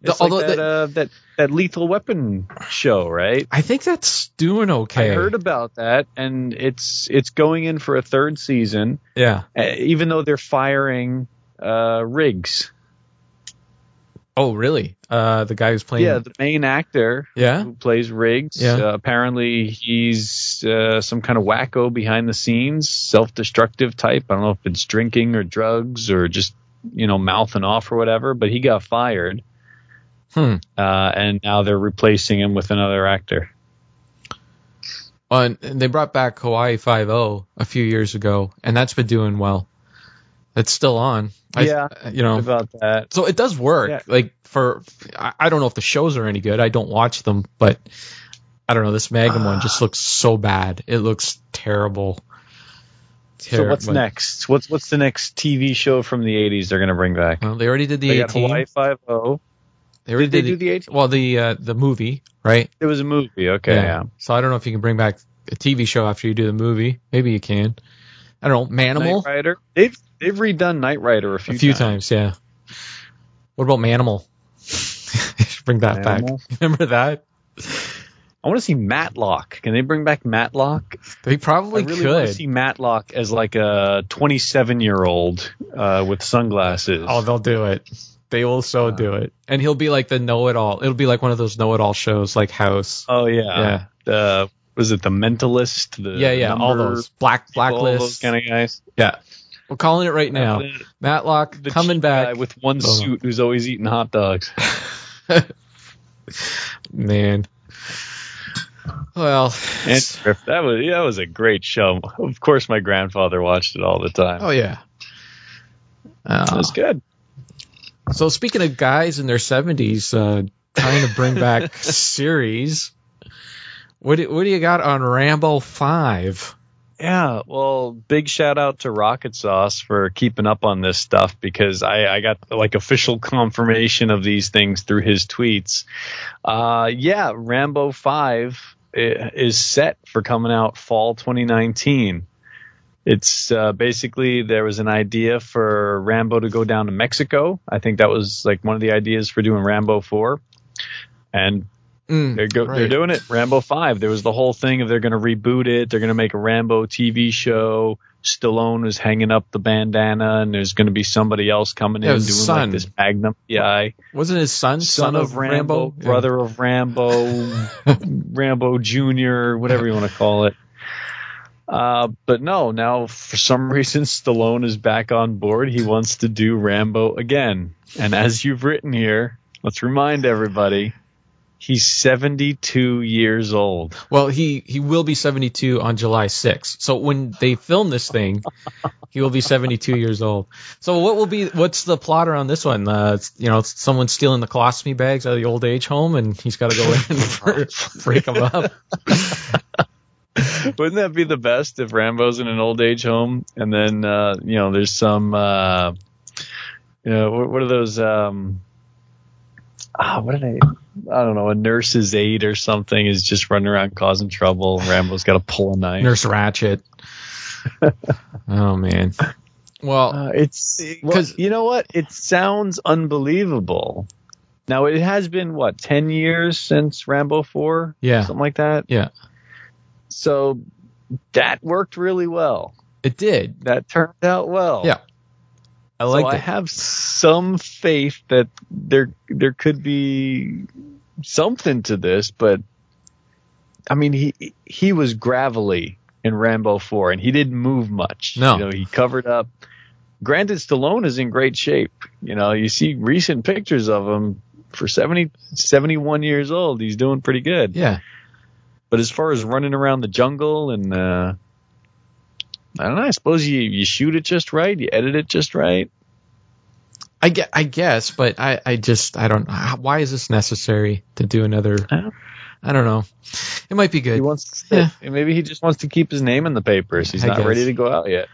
The- although like that, the- uh, that that Lethal Weapon show, right? I think that's doing okay. I heard about that, and it's it's going in for a third season, yeah. uh, even though they're firing uh, Riggs. Oh, really? Uh, the guy who's playing. Yeah, the main actor Yeah. who plays Riggs. Yeah. Uh, apparently, he's uh, some kind of wacko behind the scenes, self-destructive type. I don't know if it's drinking or drugs or just you know mouthing off or whatever. But he got fired, Hmm. uh, and now they're replacing him with another actor. And and they brought back Hawaii Five O a few years ago, and that's been doing well. It's still on. I- Yeah. you know. About that, So it does work. Yeah. Like for, I, don't know if the shows are any good. I don't watch them, but I don't know. This Magnum one just looks so bad. It looks terrible. so what's Terrible. next? What's what's the next TV show from the '80s they're going to bring back? Well, they already did the They got A-Team. Hawaii Five O. They already Did they did do the A-Team? Well, the uh, the movie, right? It was a movie. Okay, yeah. So I don't know if you can bring back a TV show after you do the movie. Maybe you can. I don't know. Manimal. Knight Rider. They've they've redone Knight Rider a few, a few times. yeah. What about Manimal? bring that Manimal? back. Remember that? I want to see Matlock. Can they bring back Matlock? They probably I really want to could. see Matlock as like a 27 year old uh, with sunglasses. Oh, they'll do it. They will so do it. And he'll be like the know-it-all. It'll be like one of those know-it-all shows, like House. Oh, yeah. Yeah. The was it the Mentalist? The yeah, yeah, all those black all blacklist. those kind of guys. yeah, we're calling it right now. The- Matlock the coming back. guy with one Oh. suit who's always eating hot dogs. Man. Well, And that was that was a great show. Of course, my grandfather watched it all the time. oh yeah. it Uh, was good. so speaking of guys in their seventies, uh, trying to bring back series, what do, what do you got on Rambo Five? Yeah, well, big shout out to Rocket Sauce for keeping up on this stuff because I, I got like official confirmation of these things through his tweets. Uh, yeah, Rambo 5 is set for coming out fall 2019. It's uh, basically there was an idea for Rambo to go down to Mexico. I think that was like one of the ideas for doing Rambo 4. And Mm, they're go, they're doing it. Rambo Five. There was the whole thing of they're going to reboot it. They're going to make a Rambo TV show. Stallone is hanging up the bandana, and there's going to be somebody else coming Yeah, in doing son. like this Magnum PI, Wasn't his son son of Rambo, Yeah. brother of Rambo, Rambo Junior, whatever you want to call it. Uh, but no, now for some reason Stallone is back on board. He wants to do Rambo again, and as you've written here, let's remind everybody He's 72 years old. Well, he he will be 72 on July 6th. So when they film this thing, he will be 72 years old. So what will be what's the plot around this one? Uh, it's, you know, it's someone stealing the colostomy bags out of the old age home, and he's got to go in and break them up. Wouldn't that be the best if Rambo's in an old age home and then uh, you know there's some uh, you know what, what are those um, ah what did I I don't know a nurse's aide or something is just running around causing trouble. Rambo's got to pull a knife. Nurse Ratched. oh man. Well, Uh, it's because you know what? It sounds unbelievable. Now it has been what ten years since Rambo four, Yeah. something like that. yeah, So that worked really well. it did. That turned out well. Yeah. I so like I have some faith that there there could be something to this, but I mean he he was gravelly in Rambo four, and he didn't move much. No. you know he covered up. Granted, Stallone is in great shape. You know, you see recent pictures of him for 70, 71 years old. He's doing pretty good. Yeah. But as far as running around the jungle and uh, I don't know, I suppose you you shoot it just right, you edit it just right. I get, I guess, but I, I just, I don't. Why is this necessary to do another? I don't- know. It might be good. He wants to Yeah. maybe he just wants to keep his name in the papers. He's I not guess. ready to go out yet.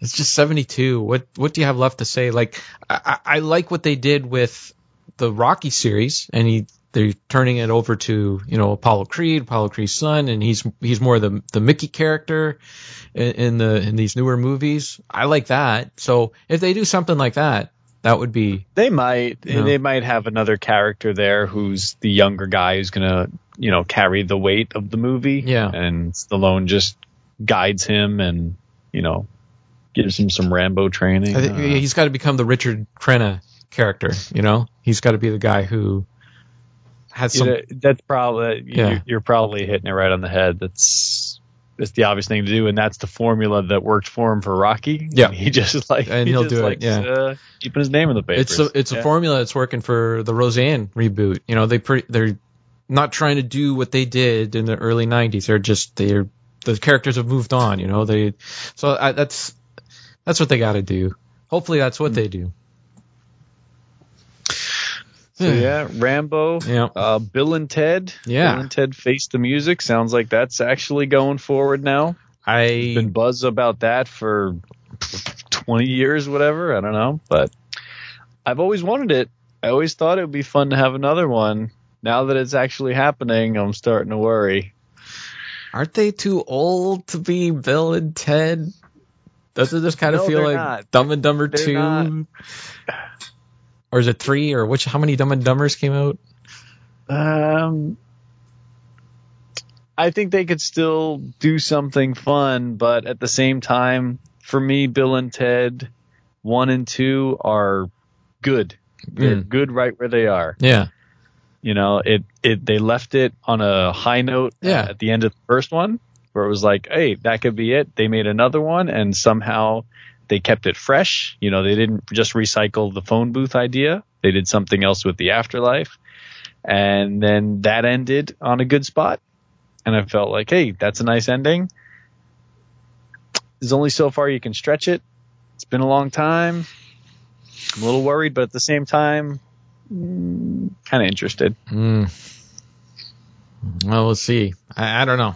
It's just 72. What what do you have left to say? Like I I like what they did with the Rocky series, and he they're turning it over to you know Apollo Creed, Apollo Creed's son, and he's he's more the the Mickey character in, in the in these newer movies. I like that. So if they do something like that, that would be They might Yeah. they might have another character there who's the younger guy who's gonna, you know, carry the weight of the movie. Yeah. And Stallone just guides him and, you know, gives him some Rambo training. He's got to become the Richard Crenna character. You know, he's got to be the guy who has you some. know, that's probably Yeah. you, you're probably hitting it right on the head. That's it's the obvious thing to do, and that's the formula that worked for him for Rocky. Yeah. he just like And he he'll just do it, yeah. uh, keeping his name in the papers. It's a it's a formula that's working for the Roseanne reboot. You know, they pre- they're not trying to do what they did in the early '90s. They're just they're the characters have moved on. You know, they so I, that's that's what they got to do. Hopefully, that's what they do. So yeah, Rambo, Yeah. uh, Bill and Ted. Yeah. Bill and Ted Face the Music. Sounds like that's actually going forward now. I've Been buzz about that for 20 years, whatever. I don't know, but I've always wanted it. I always thought it would be fun to have another one. Now that it's actually happening, I'm starting to worry. aren't they too old to be Bill and Ted? Doesn't this kind of No, feel like not. Dumb and Dumber They're two? not. Or is it three? Or which? How many Dumb and Dumbers came out? Um, I think they could still do something fun, but at the same time, for me, Bill and Ted one and two are good. They're Mm. good right where they are. Yeah, You know, it it they left it on a high note Yeah. at the end of the first one, where it was like, hey, that could be it. They made another one, and somehow they kept it fresh. You know, they didn't just recycle the phone booth idea. They did something else with the afterlife, and then that ended on a good spot. And I felt like, hey, that's a nice ending. There's only so far you can stretch it. It's been a long time. I'm a little worried, but at the same time, kind of interested. Mm. Well, we'll see. I, I don't know.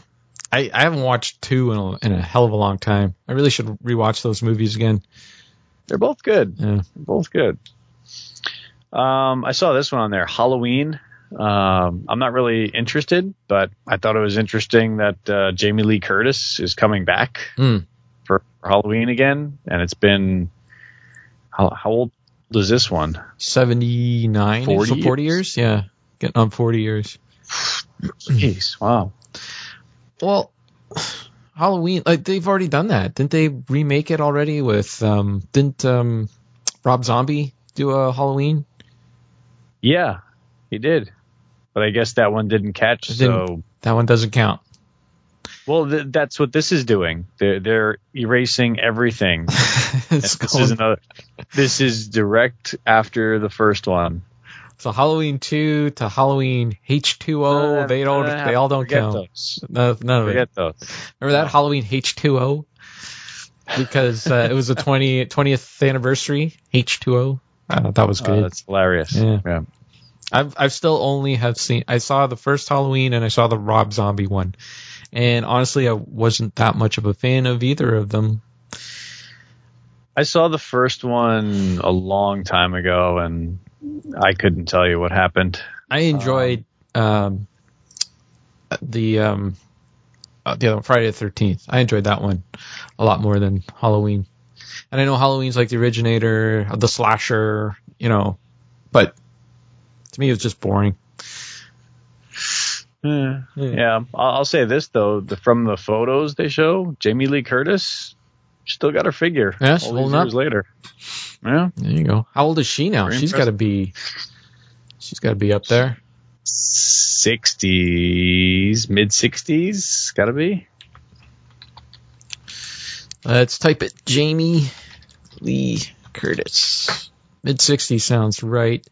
I, I haven't watched two in a, in a hell of a long time. I really should rewatch those movies again. They're both good. Yeah. They're both good. Um, I saw this one on there, Halloween. Um, I'm not really interested, but I thought it was interesting that uh, Jamie Lee Curtis is coming back Mm. for, Halloween again, and it's been how, how old is this one? 79, 40 so 40 years? years? Yeah. Getting on 40 years. Jeez, wow. Well, Halloween, like they've already done that. Didn't they remake it already with, um, didn't, um, Rob Zombie do a Halloween? Yeah, he did, but I guess that one didn't catch. It So didn't. That one doesn't count. Well, th- that's what this is doing. They're, they're erasing everything. This is another. This is direct after the first one. So Halloween two to Halloween H two O, they don't, Uh, they all don't count. Those. No, none of it. Forget those. Remember that Halloween H two O? Because uh, it was the 20, 20th anniversary H two O. That was Oh, good. that's hilarious. Yeah. yeah. I've I've still only have seen I saw the first Halloween and I saw the Rob Zombie one. And honestly I wasn't that much of a fan of either of them. I saw the first one a long time ago, and I couldn't tell you what happened. I enjoyed um, the um, uh, the other one, Friday the Thirteenth. I enjoyed that one a lot more than Halloween. And I know Halloween's like the originator of the slasher, you know, but to me it was just boring. Yeah, yeah. I'll, I'll say this though: the, from the photos they show, Jamie Lee Curtis still got her figure. Yeah, all she's up. years later. Yeah, There you go. How old is she now? Very She's got to be. She's got to be up there. sixties, mid sixties, got to be. Let's type it. Jamie Lee Curtis. Mid 60s sounds right.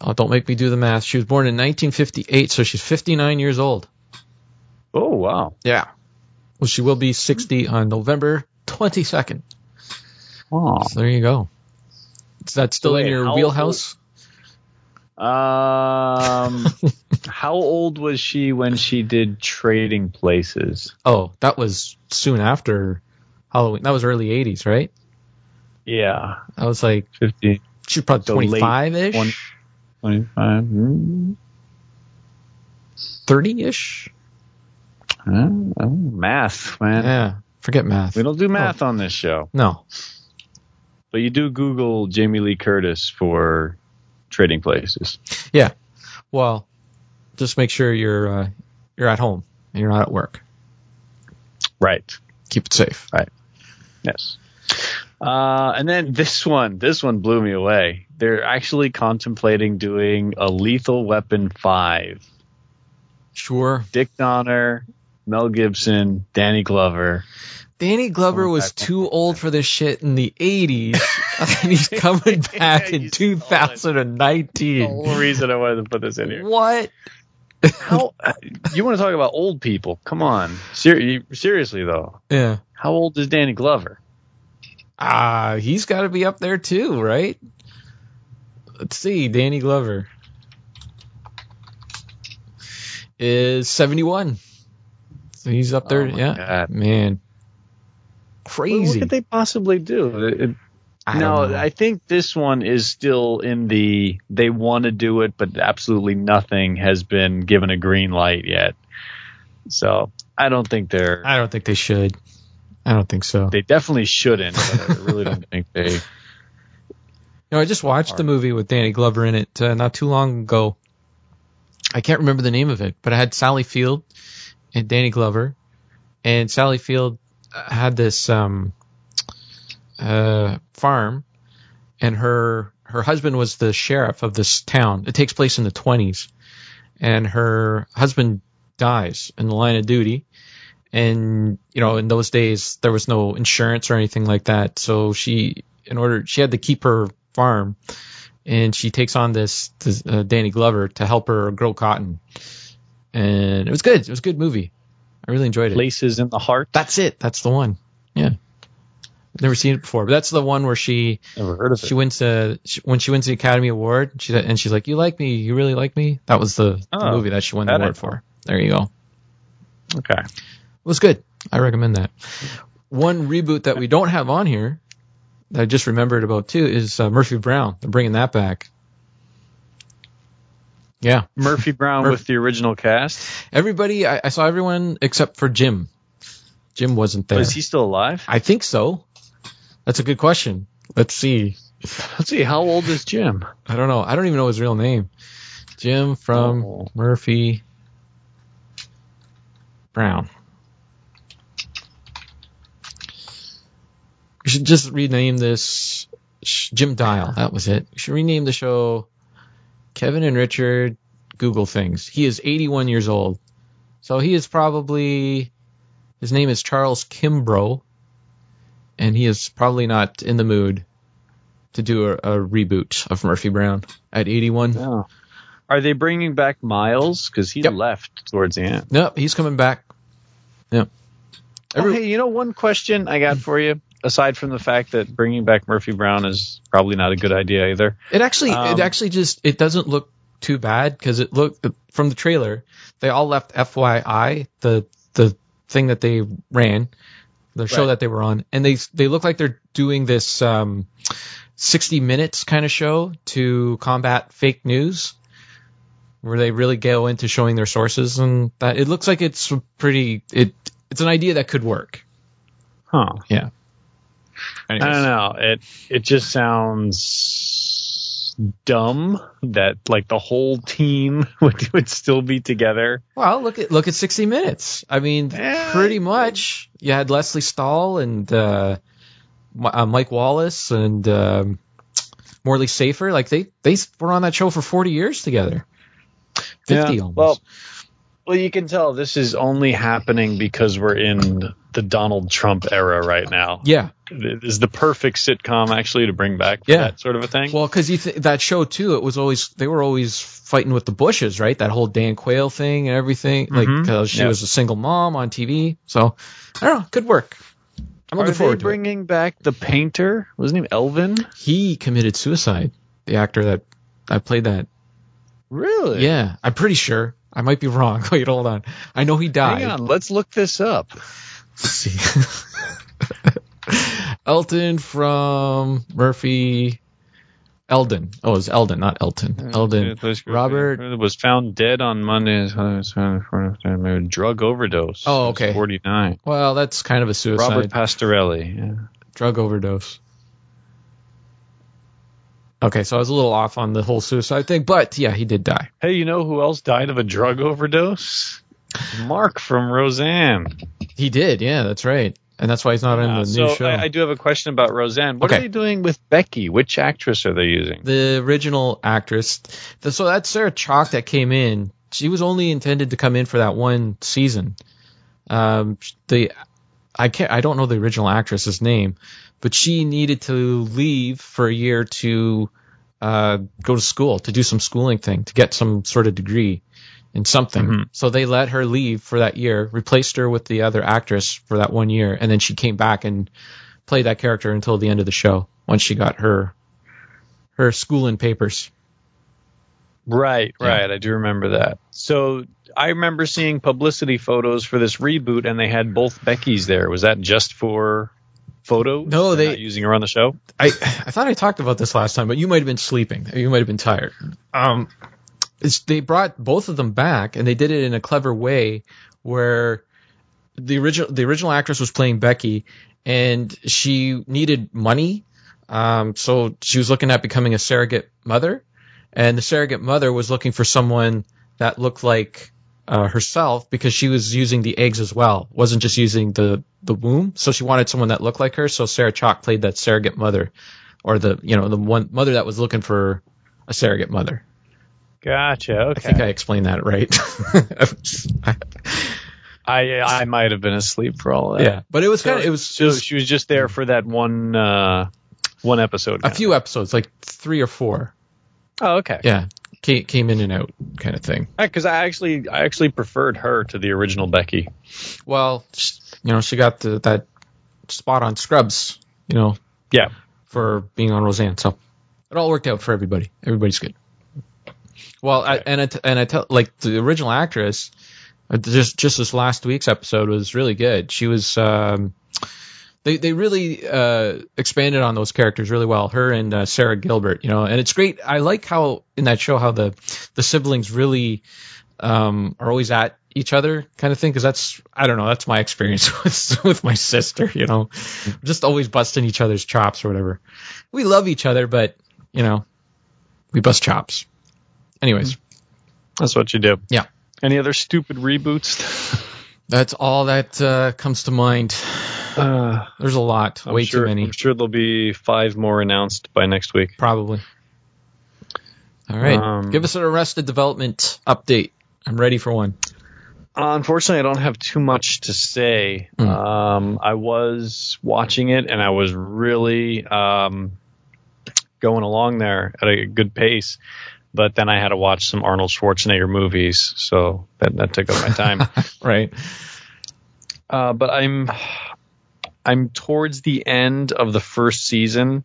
Oh, don't make me do the math. She was born in 1958, so she's 59 years old. Oh wow! Yeah. Well, she will be 60 on November 22nd. Oh. So there you go. Is that still in your how wheelhouse? Um, how old was she when she did Trading Places? Oh, that was soon after Halloween. That was early 80s, right? Yeah, I was like, fifty. she was probably So late 25 ish, 20 25. mm, 30 ish. oh, math, man. Yeah. Forget math. We don't do math on this show, No. but you do Google Jamie Lee Curtis for Trading Places. Yeah. Well, just make sure you're uh, you're at home and you're not at work. Right. Keep it safe. Right. Yes. Uh, and then this one, this one blew me away. They're actually contemplating doing a Lethal Weapon 5. Sure. Dick Donner, Mel Gibson, Danny Glover. Danny Glover was too old for this shit in the 80s, and he's coming back in You stole it. The whole reason I wanted to put this in here. What? How you want to talk about old people? Come on, Ser- seriously though. Yeah. How old is Danny Glover? Ah, he's got to be up there too, right? Let's see. Danny Glover is 71. So he's up there. Oh yeah. God. Man. What, Crazy. what could they possibly do? It- it- I no. I think this one is still in the they want to do it, but absolutely nothing has been given a green light yet. So I don't think they're. I don't think they should. I don't think so. They definitely shouldn't. But I really don't think they. You know, I just watched the movie with Danny Glover in it uh, not too long ago. I can't remember the name of it, but I had Sally Field and Danny Glover, and Sally Field uh, had this um, uh, farm, and her her husband was the sheriff of this town. It takes place in the twenties, and her husband dies in the line of duty. And you know, in those days, there was no insurance or anything like that. So she, in order, she had to keep her farm, and she takes on this, this uh, Danny Glover to help her grow cotton. And it was good. It was a good movie. I really enjoyed it. Places in the heart. That's it. That's the one. Yeah. Never seen it before, but that's the one where she Never heard of she wins uh she, when she wins the Academy Award. She and she's like, "You like me? You really like me?" That was the, the Oh, movie that she won the award for. There you go. Okay. It was good. I recommend that. One reboot that we don't have on here that I just remembered about too is uh, Murphy Brown. They're bringing that back. Yeah, Murphy Brown Murph- with the original cast. everybody. I, I saw everyone except for Jim. Jim wasn't there. Is he still alive? I think so. That's a good question. Let's see. Let's see. How old is Jim? I don't know. I don't even know his real name. Jim from Oh. Murphy Brown. We should just rename this Jim Dial. That was it. We should rename the show Kevin and Richard Google Things. He is 81 years old. So he is probably, his name is Charles Kimbrough, and he is probably not in the mood to do a, a reboot of Murphy Brown at 81. Oh. Are they bringing back Miles? Because he Yep. left towards the end. Nope, he's coming back. Yeah. Oh, hey, you know one question I got for you, aside from the fact that bringing back Murphy Brown is probably not a good idea either. It actually, Um, it actually just, it doesn't look too bad because it looked from the trailer. They all left FYI, the the thing that they ran, the show Right. that they were on, and they they look like they're doing this um, 60 minutes kind of show to combat fake news, where they really go into showing their sources and that. It looks like it's pretty. It it's an idea that could work. Huh. Yeah. I don't know. It it just sounds dumb that like the whole team would would still be together. Well, look at look at 60 Minutes. I mean, Yeah. pretty much. You had Lesley Stahl and uh, uh, Mike Wallace and um, Morley Safer. Like they they were on that show for 40 years together. 50 Yeah. almost. Well, well, you can tell this is only happening because we're in the Donald Trump era right now. yeah. It is the perfect sitcom actually to bring back for Yeah. that sort of a thing. Well, because you th- that show too, it was always they were always fighting with the Bushes, right? That whole Dan Quayle thing and everything, like Mhm. because she Yeah. was a single mom on TV. So I don't know, could work. I'm Are looking they forward to it. bringing back the painter? Wasn't he Elvin? He committed suicide. The actor that I played that Really? Yeah, I'm pretty sure. I might be wrong. Wait, hold on. I know he died. Hang on, let's look this up. Let's see. Elton from Murphy. Eldon. Oh, it's Eldon, not Elton. Eldon. Robert. Was found dead on Monday. Drug overdose. Oh, okay. 49. Well, that's kind of a suicide. Robert Pastorelli. Yeah. Drug overdose. Okay, so I was a little off on the whole suicide thing, but yeah, he did die. Hey, you know who else died of a drug overdose? Mark from Roseanne. He did, yeah, that's right. And that's why he's not in the new show. I, I do have a question about Roseanne. What Okay. are they doing with Becky? Which actress are they using? the original actress. The, so that's Sarah Chalke that came in. She was only intended to come in for that one season. Um, the I can't. I don't know the original actress's name, but she needed to leave for a year to uh, go to school to do some schooling thing to get some sort of degree in something. Mhm. So they let her leave for that year, replaced her with the other actress for that one year, and then she came back and played that character until the end of the show once she got her her schooling papers. Right, Yeah. right. I do remember that. So I remember seeing publicity photos for this reboot, and they had both Beckys there. Was that just for photos? No, They're they- not using her on the show. I I thought I talked about this last time, but you might have been sleeping. You might have been tired. Um, it's, they brought both of them back, and they did it in a clever way, where the original the original actress was playing Becky, and she needed money, um, so she was looking at becoming a surrogate mother, and the surrogate mother was looking for someone that looked like uh, herself because she was using the eggs as well, wasn't just using the the womb. So she wanted someone that looked like her. So Sarah Chalke played that surrogate mother, or the you know the one mother that was looking for a surrogate mother. Gotcha. Okay. I think I explained that right. I I might have been asleep for all that. yeah, but it was So, kind of it was, so was she was just there for that one uh, one episode. a of. few episodes, like three or four. Oh, okay. Yeah, came, came in and out kind of thing. Because I actually I actually preferred her to the original Becky. Well, you know, she got the, that spot on Scrubs, you know, Yeah. for being on Roseanne. So it all worked out for everybody. Everybody's good. Well, I, and I t- and I tell like the original actress, uh, just just this last week's episode was really good. She was um, they they really uh, expanded on those characters really well. Her and uh, Sara Gilbert, you know, and it's great. I like how in that show how the the siblings really um, are always at each other kind of thing because that's I don't know that's my experience with with my sister. You know, just always busting each other's chops or whatever. We love each other, but you know, we bust chops. Anyways, That's what you do. Yeah. Any other stupid reboots? that's all that uh, comes to mind. Uh, There's a lot, I'm way sure, too many, I'm sure there'll be five more announced by next week. probably. All right, Um, give us an Arrested Development update. I'm ready for one. Uh, unfortunately, I don't have too much to say. Hmm. Um, I was watching it and I was really um, going along there at a good pace. But then I had to watch some Arnold Schwarzenegger movies, so that, that took up my time. right. uh, but I'm I'm towards the end of the first season.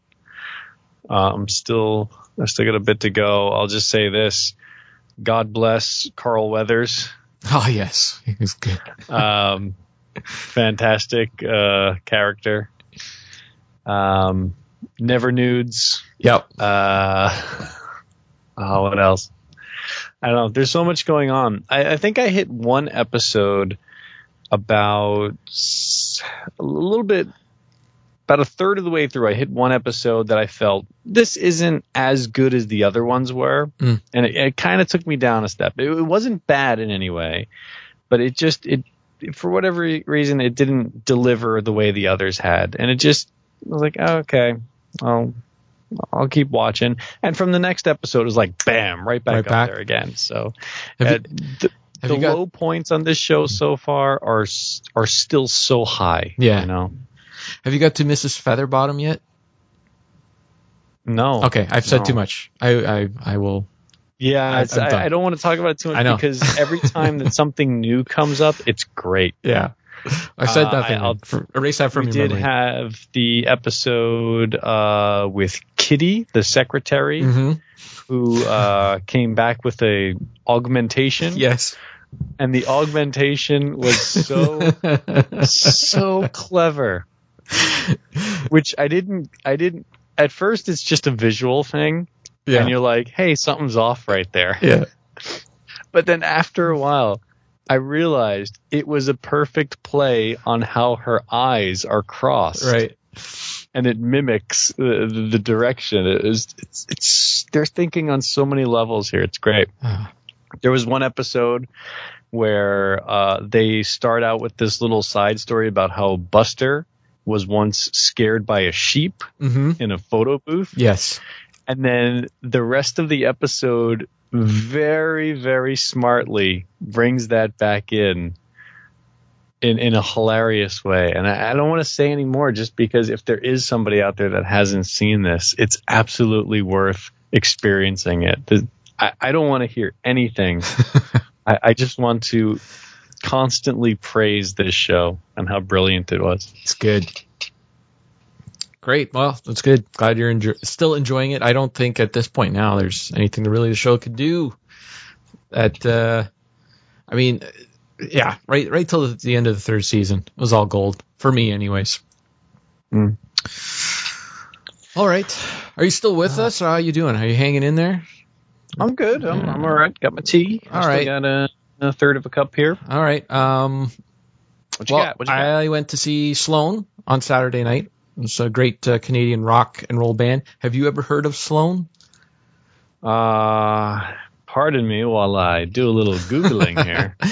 Uh, I'm still I still got a bit to go. I'll just say this: God bless Carl Weathers. Oh yes, he was good. Um, fantastic uh, character. Um, never nudes. Yep. Uh, oh, what else? I don't know. There's so much going on. I, I think I hit one episode about a little bit, about a third of the way through. I hit one episode that I felt this isn't as good as the other ones were, Mm. and it, it kind of took me down a step. It, it wasn't bad in any way, but it just it for whatever reason it didn't deliver the way the others had, and it just I was like, oh, okay, I'll I'll keep watching. And from the next episode, it was like, bam, right back Right up back. there again. So uh, you- the, have the got- low points on this show so far are are still so high. Yeah. you know. Have you got to Mrs. Featherbottom yet? No. Okay, I've said No. too much. I I, I will. Yeah, I- it's. I, I don't want to talk about it too much I know. because every time that something new comes up, it's great. Yeah. I said Uh. I'll- For- erase that from we your did memory. have the episode uh, with Kitty, the secretary, Mhm. who uh, came back with a augmentation. Yes. and the augmentation was so so clever which i didn't i didn't at first it's just a visual thing yeah. and you're like hey something's off right there yeah. but then after a while i realized it was a perfect play on how her eyes are crossed Right. And it mimics the, the, the direction it is it's, it's they're thinking on so many levels here it's great there was one episode where uh, they start out with this little side story about how Buster was once scared by a sheep Mm-hmm. in a photo booth, Yes. and then the rest of the episode very, very smartly brings that back in. In, in a hilarious way. And I, I don't want to say any more just because if there is somebody out there that hasn't seen this, it's absolutely worth experiencing it. The, I, I don't want to hear anything I, I just want to constantly praise this show and how brilliant it was. It's good. Great. Well, that's good. Glad you're still enjoying it. I don't think at this point now there's anything really the show could do. At uh, I mean, yeah, right, right till the end of the third season it was all gold for me, anyways. Mm. All right. Are you still with us? Or how are you doing? Are you hanging in there? I'm good. I'm, I'm all right. Got my tea. All I right. Got a, a third of a cup here. All right. Um, What you well, got? What you got? I went to see Sloan on Saturday night. It's a great uh, Canadian rock and roll band. Have you ever heard of Sloan? Uh, pardon me while I do a little googling here.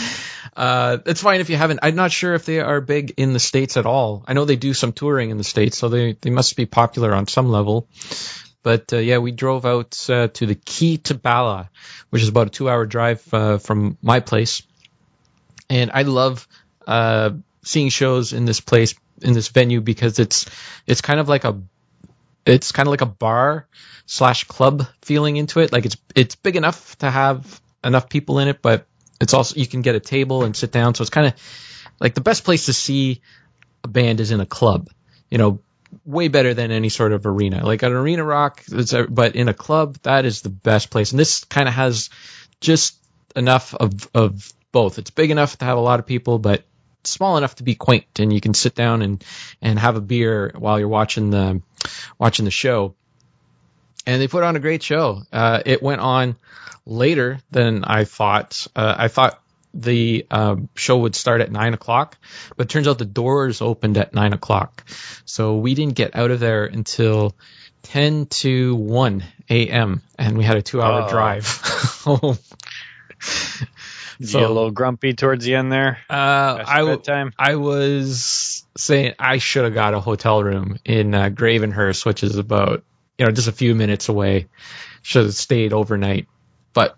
Uh, it's fine if you haven't. I'm not sure if they are big in the states at all. I know they do some touring in the states, so they they must be popular on some level. But uh, yeah, we drove out uh, to the Kee to Bala, which is about a two-hour drive uh, from my place, and I love uh, seeing shows in this place in this venue because it's it's kind of like a it's kind of like a bar slash club feeling into it. Like it's it's big enough to have enough people in it, but it's also you can get a table and sit down. So it's kind of like the best place to see a band is in a club. You know, way better than any sort of arena. Like an arena rock, a, but in a club, that is the best place. And this kind of has just enough of of both. It's big enough to have a lot of people, but small enough to be quaint, and you can sit down and and have a beer while you're watching the watching the show. And they put on a great show. Uh, it went on later than I thought. Uh, I thought the um, show would start at nine o'clock, but it turns out the doors opened at nine o'clock. So we didn't get out of there until 10 to 1 a.m. and we had a two hour Oh. drive home. You So- a little grumpy towards the end there. Uh, Past bedtime. I was saying I should have got a hotel room in uh, Gravenhurst, which is about you know just a few minutes away. Should have stayed overnight, but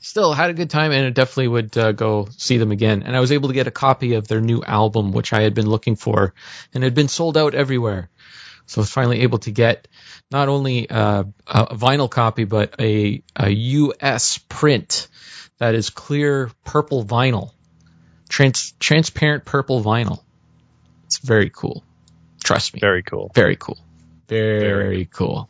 still had a good time, and I definitely would uh, go see them again. And I was able to get a copy of their new album, which I had been looking for, and it had been sold out everywhere. So I was finally able to get not only uh, a vinyl copy, but a, a US print that is clear purple vinyl, trans, transparent purple vinyl. It's very cool. Trust me. Very cool. Very cool. Very, cool.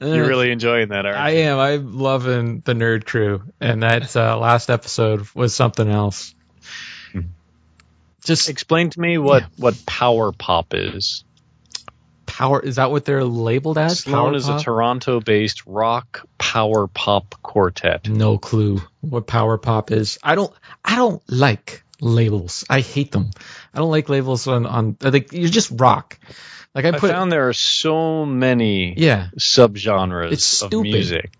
You're really enjoying that, aren't I you? am. I'm loving the Nerd Crew, and that uh, last episode was something else. Just Explain to me what what power pop is. power. Is that what they're labeled as? Sloan Power is a? Toronto-based rock power pop quartet. no clue what power pop is. I don't. I don't like labels. I hate them. I don't like labels on on. I think you're just rock. Like I I put. found there are so many yeah. subgenres It's of stupid. music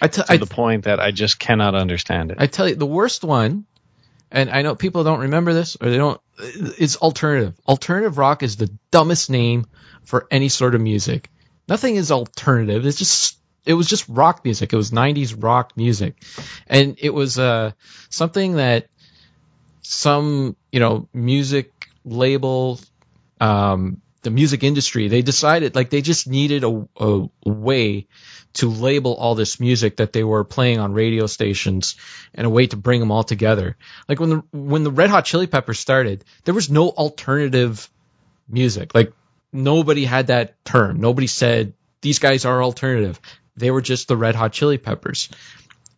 I t- to I the point that I just cannot understand it. I tell you, the worst one, and I know people don't remember this or they don't, it's alternative. Alternative rock is the dumbest name for any sort of music. Nothing is alternative. It's just, it was just rock music. It was 90s rock music. And it was, uh, something that some, you know, music label, um, the music industry, they decided like they just needed a, a way to label all this music that they were playing on radio stations and a way to bring them all together. Like when the when the Red Hot Chili Peppers started, there was no alternative music. Like nobody had that term. Nobody said these guys are alternative. They were just the Red Hot Chili Peppers.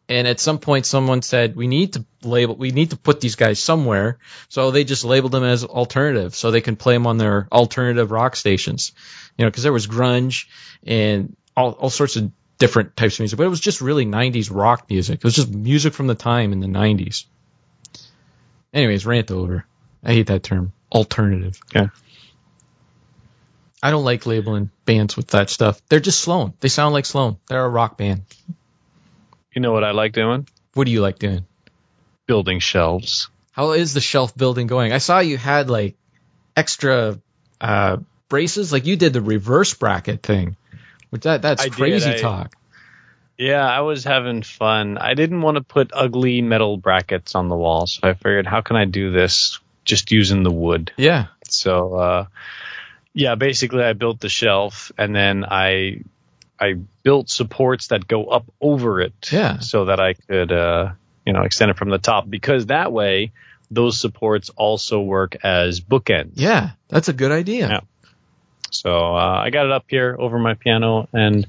And at some point someone said we need to label we need to put these guys somewhere. So they just labeled them as alternative so they can play them on their alternative rock stations. You know, cuz there was grunge and all, all sorts of different types of music, but it was just really 90s rock music. It was just music from the time in the 90s. Anyways, rant over. I hate that term. Alternative. Okay. I don't like labeling bands with that stuff. They're just Sloan. They sound like Sloan. They're a rock band. You know what I like doing? What do you like doing? Building shelves. How is the shelf building going? I saw you had like extra uh, braces. Like you did the reverse bracket thing. Which that that's I did. crazy I- talk. Yeah, I was having fun. I didn't want to put ugly metal brackets on the wall, so I figured, how can I do this just using the wood? Yeah. So, uh, yeah, basically, I built the shelf, and then I I built supports that go up over it, Yeah. so that I could, uh, you know, extend it from the top. Because that way, those supports also work as bookends. Yeah. That's a good idea. Yeah. So uh, I got it up here over my piano, and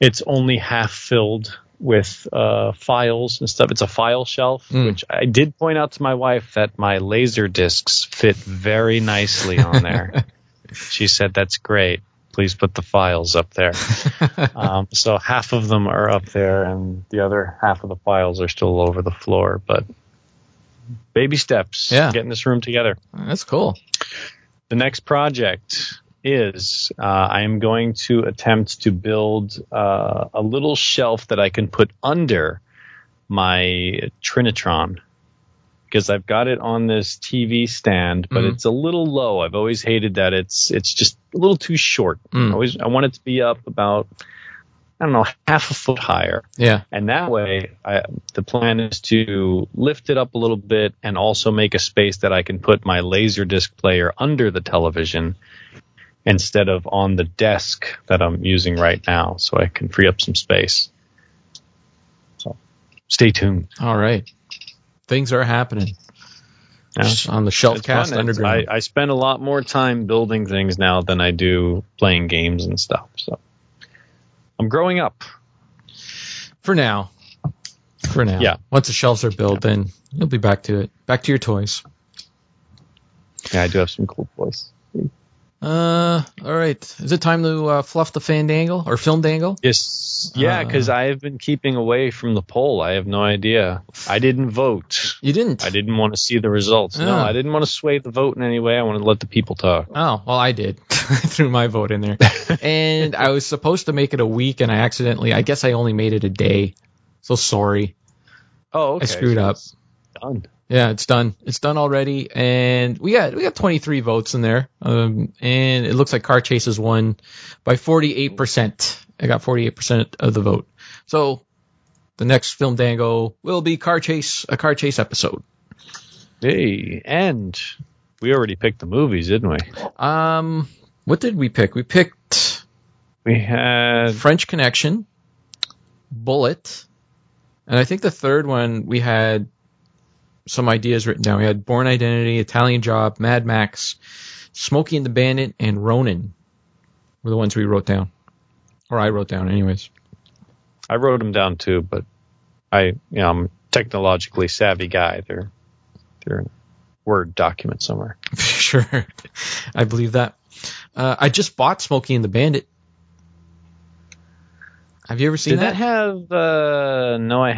it's only half filled with uh, files and stuff. It's a file shelf, Mm. which I did point out to my wife that my laser discs fit very nicely on there. she said, "That's great. Please put the files up there." um, so half of them are up there, and the other half of the files are still over the floor. But baby steps, Yeah. getting this room together That's cool. the next project is uh, I am going to attempt to build uh, a little shelf that I can put under my Trinitron because I've got it on this TV stand, but Mhm. it's a little low. I've always hated that it's it's just a little too short. Mm. I always I want it to be up about I don't know half a foot higher. Yeah. And that way, I, the plan is to lift it up a little bit and also make a space that I can put my laser disc player under the television instead of on the desk that I'm using right now, so I can free up some space. So, stay tuned. All right. Things are happening Yeah. on the Shelfcast. Underground. I, I spend a lot more time building things now than I do playing games and stuff. So, I'm growing up. For now. For now. Yeah. Once the shelves are built, then you'll be back to it. Back to your toys. Yeah, I do have some cool voice. Uh, all right. Is it time to uh, fluff the fandangle or film dangle? Yes. Yeah, Uh, because I have been keeping away from the poll. I have no idea. I didn't vote. You didn't. I didn't want to see the results. No, Ah. I didn't want to sway the vote in any way. I wanted to let the people talk. Oh, well, I did. I threw my vote in there. and I was supposed to make it a week, and I accidentally, I guess I only made it a day. So sorry. Oh, okay. I screwed So up. Done. Yeah, it's done. It's done already, and we got we got 23 votes in there, um, and it looks like Car Chase Chases won by 48 percent. I got 48 percent of the vote. So the next film dango will be Car Chase, a Car Chase episode. Hey, and we already picked the movies, didn't we? Um, What did we pick? We picked We had French Connection, Bullitt, and I think the third one we had some ideas written down. We had Bourne Identity, Italian Job, Mad Max, Smokey and the Bandit, and Ronin were the ones we wrote down, or I wrote down, anyways. I wrote them down too, but I, you know, I'm a technologically savvy guy. They're they're in Word document somewhere. sure, I believe that. Uh, I just bought Smokey and the Bandit. Have you ever seen Did that that? have? Uh, no, I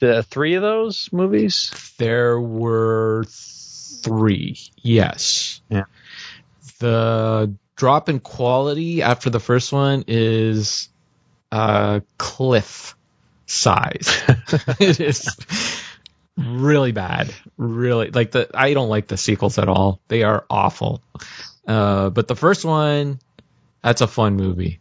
The three of those movies. There were three. Yes. Yeah. The drop in quality after the first one is uh cliff size. it is really bad. Really like the I don't like the sequels at all. They are awful. Uh but the first one that's a fun movie.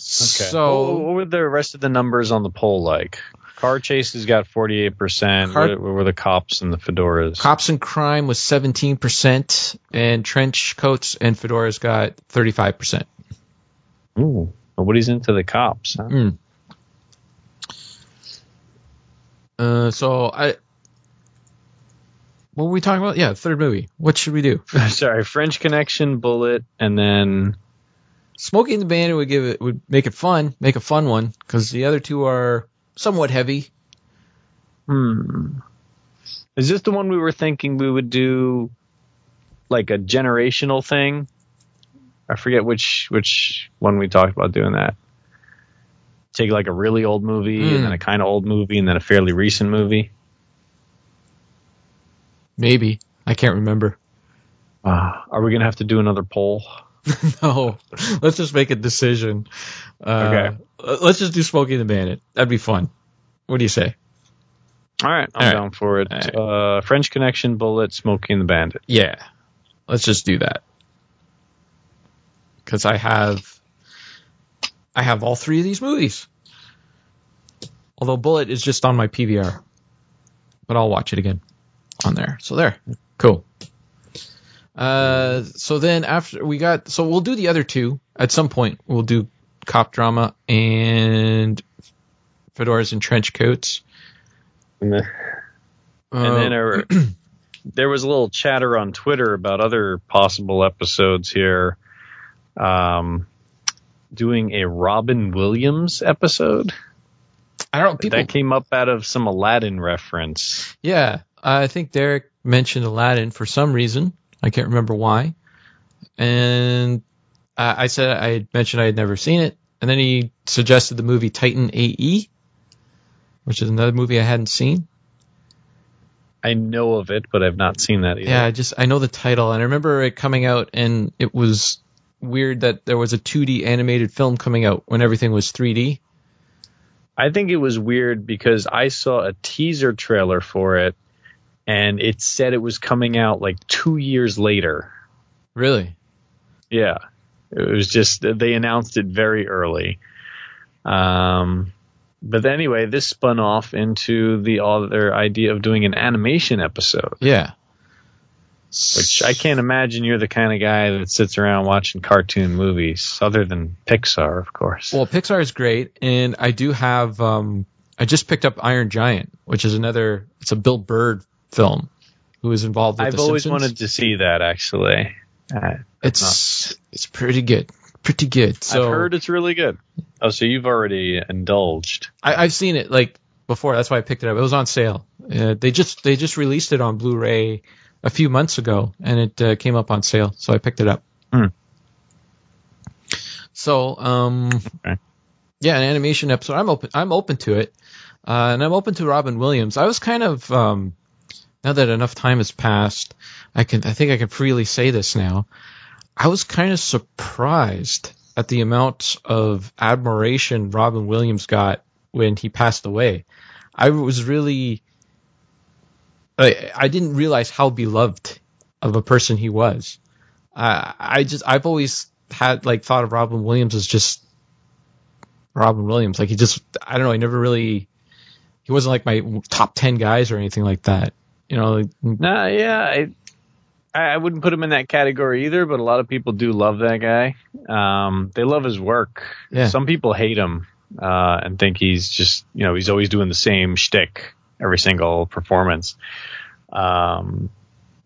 So what, what were the rest of the numbers on the poll like? Car chases got 48%. Car- what, what were the cops and the fedoras? Cops and Crime was 17%, and Trench Coats and Fedoras got 35%. Ooh, nobody's into the cops. Huh? Mm. Uh, so I. What were we talking about? Yeah, third movie. What should we do? Sorry, French Connection, Bullitt, and then Smokey and the Bandit would give it would make it fun, make a fun one, because the other two are somewhat heavy. Hmm. Is this the one we were thinking we would do like a generational thing? I forget which which one we talked about doing that. Take like a really old movie Hmm. and then a kind of old movie and then a fairly recent movie. Maybe I can't remember. Uh, are we gonna have to do another poll? no, let's just make a decision. Uh, Okay. Let's just do Smokey the Bandit. That'd be fun. What do you say? All right, I'm All right. down for it. Right. Uh, French Connection, Bullitt, Smokey and the Bandit. Yeah, let's just do that. Because I have, I have all three of these movies. Although Bullitt is just on my PVR, but I'll watch it again on there. So there, cool. Uh, so then after we got, so we'll do the other two at some point. We'll do cop drama and fedoras and trench coats. And then, and Uh, then our, there was a little chatter on Twitter about other possible episodes here. Um, doing a Robin Williams episode I don't know, people that came up out of some Aladdin reference. Yeah, I think Derek mentioned Aladdin for some reason. I can't remember why. And I I said I had mentioned I had never seen it, and then he suggested the movie Titan AE, which is another movie I hadn't seen. I know of it, but I've not seen that either. Yeah, I just I know the title, and I remember it coming out, and it was weird that there was a 2D animated film coming out when everything was 3D. I think it was weird because I saw a teaser trailer for it and it said it was coming out like two years later. Really? Yeah. It was just, they announced it very early. Um, but anyway, this spun off into the other idea of doing an animation episode, Yeah. which I can't imagine you're the kind of guy that sits around watching cartoon movies, other than Pixar, of course. Well, Pixar is great, and I do have. Um, I just picked up Iron Giant, which is another. It's a Bill Bird film, who is involved with I've the always Simpsons. wanted to see that actually. Uh, It's it's pretty good, pretty good. So I've heard it's really good. Oh, so you've already indulged. I, I've seen it like before. That's why I picked it up. It was on sale. Uh, they just they just released it on Blu-ray a few months ago, and it uh, came up on sale, so I picked it up. Hmm. So, um, Okay. yeah, an animation episode. I'm open. I'm open to it, uh, and I'm open to Robin Williams. I was kind of um, now that enough time has passed, I can I think I can freely say this now. I was kind of surprised at the amount of admiration Robin Williams got when he passed away. I was really I, I didn't realize how beloved of a person he was. I I just I've always had like thought of Robin Williams as just Robin Williams. Like he just I don't know. I never really he wasn't like my top ten guys or anything like that. You know, Nah, yeah, I, I, I wouldn't put him in that category either, but a lot of people do love that guy. Um, they love his work. Yeah. Some people hate him uh, and think he's just, you know, he's always doing the same shtick every single performance. Um,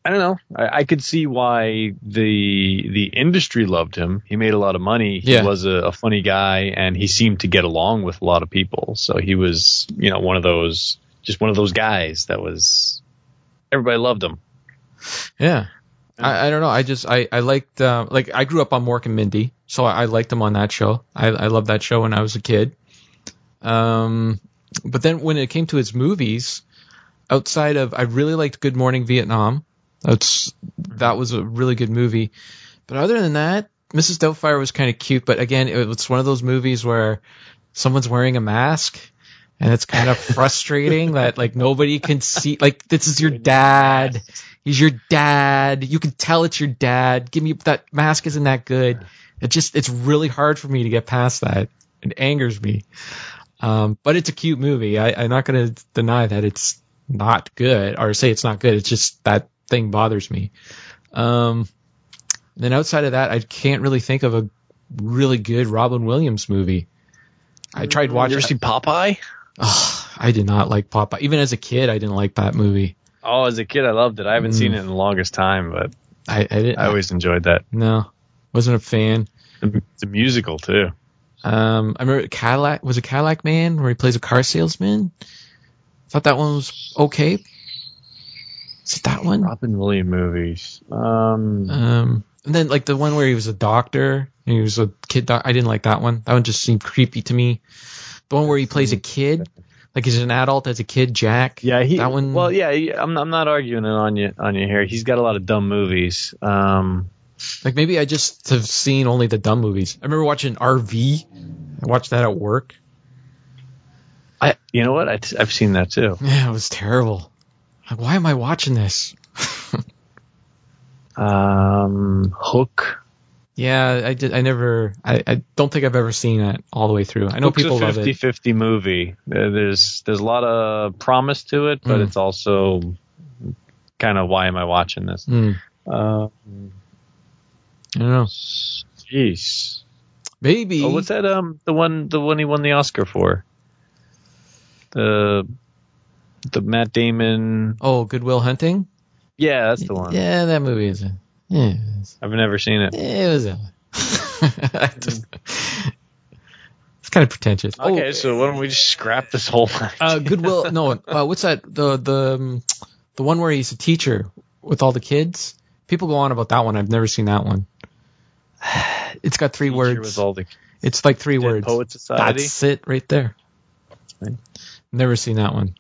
I don't know. I, I could see why the the industry loved him. He made a lot of money. He Yeah. was a, a funny guy, and he seemed to get along with a lot of people. So he was, you know, one of those, just one of those guys that was everybody loved him. Yeah. I, I don't know. I just I I liked uh, like I grew up on Mork and Mindy, so I, I liked them on that show. I I loved that show when I was a kid. Um, but then when it came to his movies, outside of I really liked Good Morning Vietnam. That's that was a really good movie. But other than that, Mrs. Doubtfire was kind of cute. But again, it was one of those movies where someone's wearing a mask. And it's kind of frustrating that like nobody can see like this is your dad. He's your dad. You can tell it's your dad. Give me that mask isn't that good. It just it's really hard for me to get past that. It angers me. Um, but it's a cute movie. I, I'm not going to deny that it's not good or say it's not good. It's just that thing bothers me. Um, then outside of that, I can't really think of a really good Robin Williams movie. I tried watching. You ever seen Popeye? Ugh, I did not like Popeye. Even as a kid, I didn't like that movie. Oh, as a kid, I loved it. I haven't Mm. seen it in the longest time, but I, I didn't. I always enjoyed that. no, wasn't a fan. It's a musical too. Um, I remember Cadillac was a Cadillac Man where he plays a car salesman. Thought that one was okay. Is it that one? Robin Williams movies. Um, Um, and then like the one where he was a doctor. and He was a kid doc. I didn't like that one. That one just seemed creepy to me. The one where he plays a kid, like he's an adult as a kid, Jack. yeah, he. that one. Well, yeah, I'm, I'm not arguing it on you on you here. He's got a lot of dumb movies. Um, Like maybe I just have seen only the dumb movies. I remember watching RV. I watched that at work. I, you know what? I, have seen that too. Yeah, it was terrible. Like, why am I watching this? Um, Hook. Yeah, I did. I never. I, I don't think I've ever seen it all the way through. I know Hook's people a love it. 50-50 movie. There's there's a lot of promise to it, but Mm. it's also kind of why am I watching this? Hmm, Uh, I don't know. jeez. Maybe. Oh, what's that? Um, the one, the one he won the Oscar for. The, the Matt Damon. Oh, Good Will Hunting. Yeah, that's the one. Yeah, that movie is. A, yeah, I've never seen it. it was. Just- it's kind of pretentious. Okay, Oh, so why don't we just scrap this whole? uh, Goodwill. No, uh, what's that? The the um, the one where he's a teacher with all the kids. People go on about that one. I've never seen that one. It's got three Teacher words. the It's like three words. Poet Society. That's it right there. Never seen that one.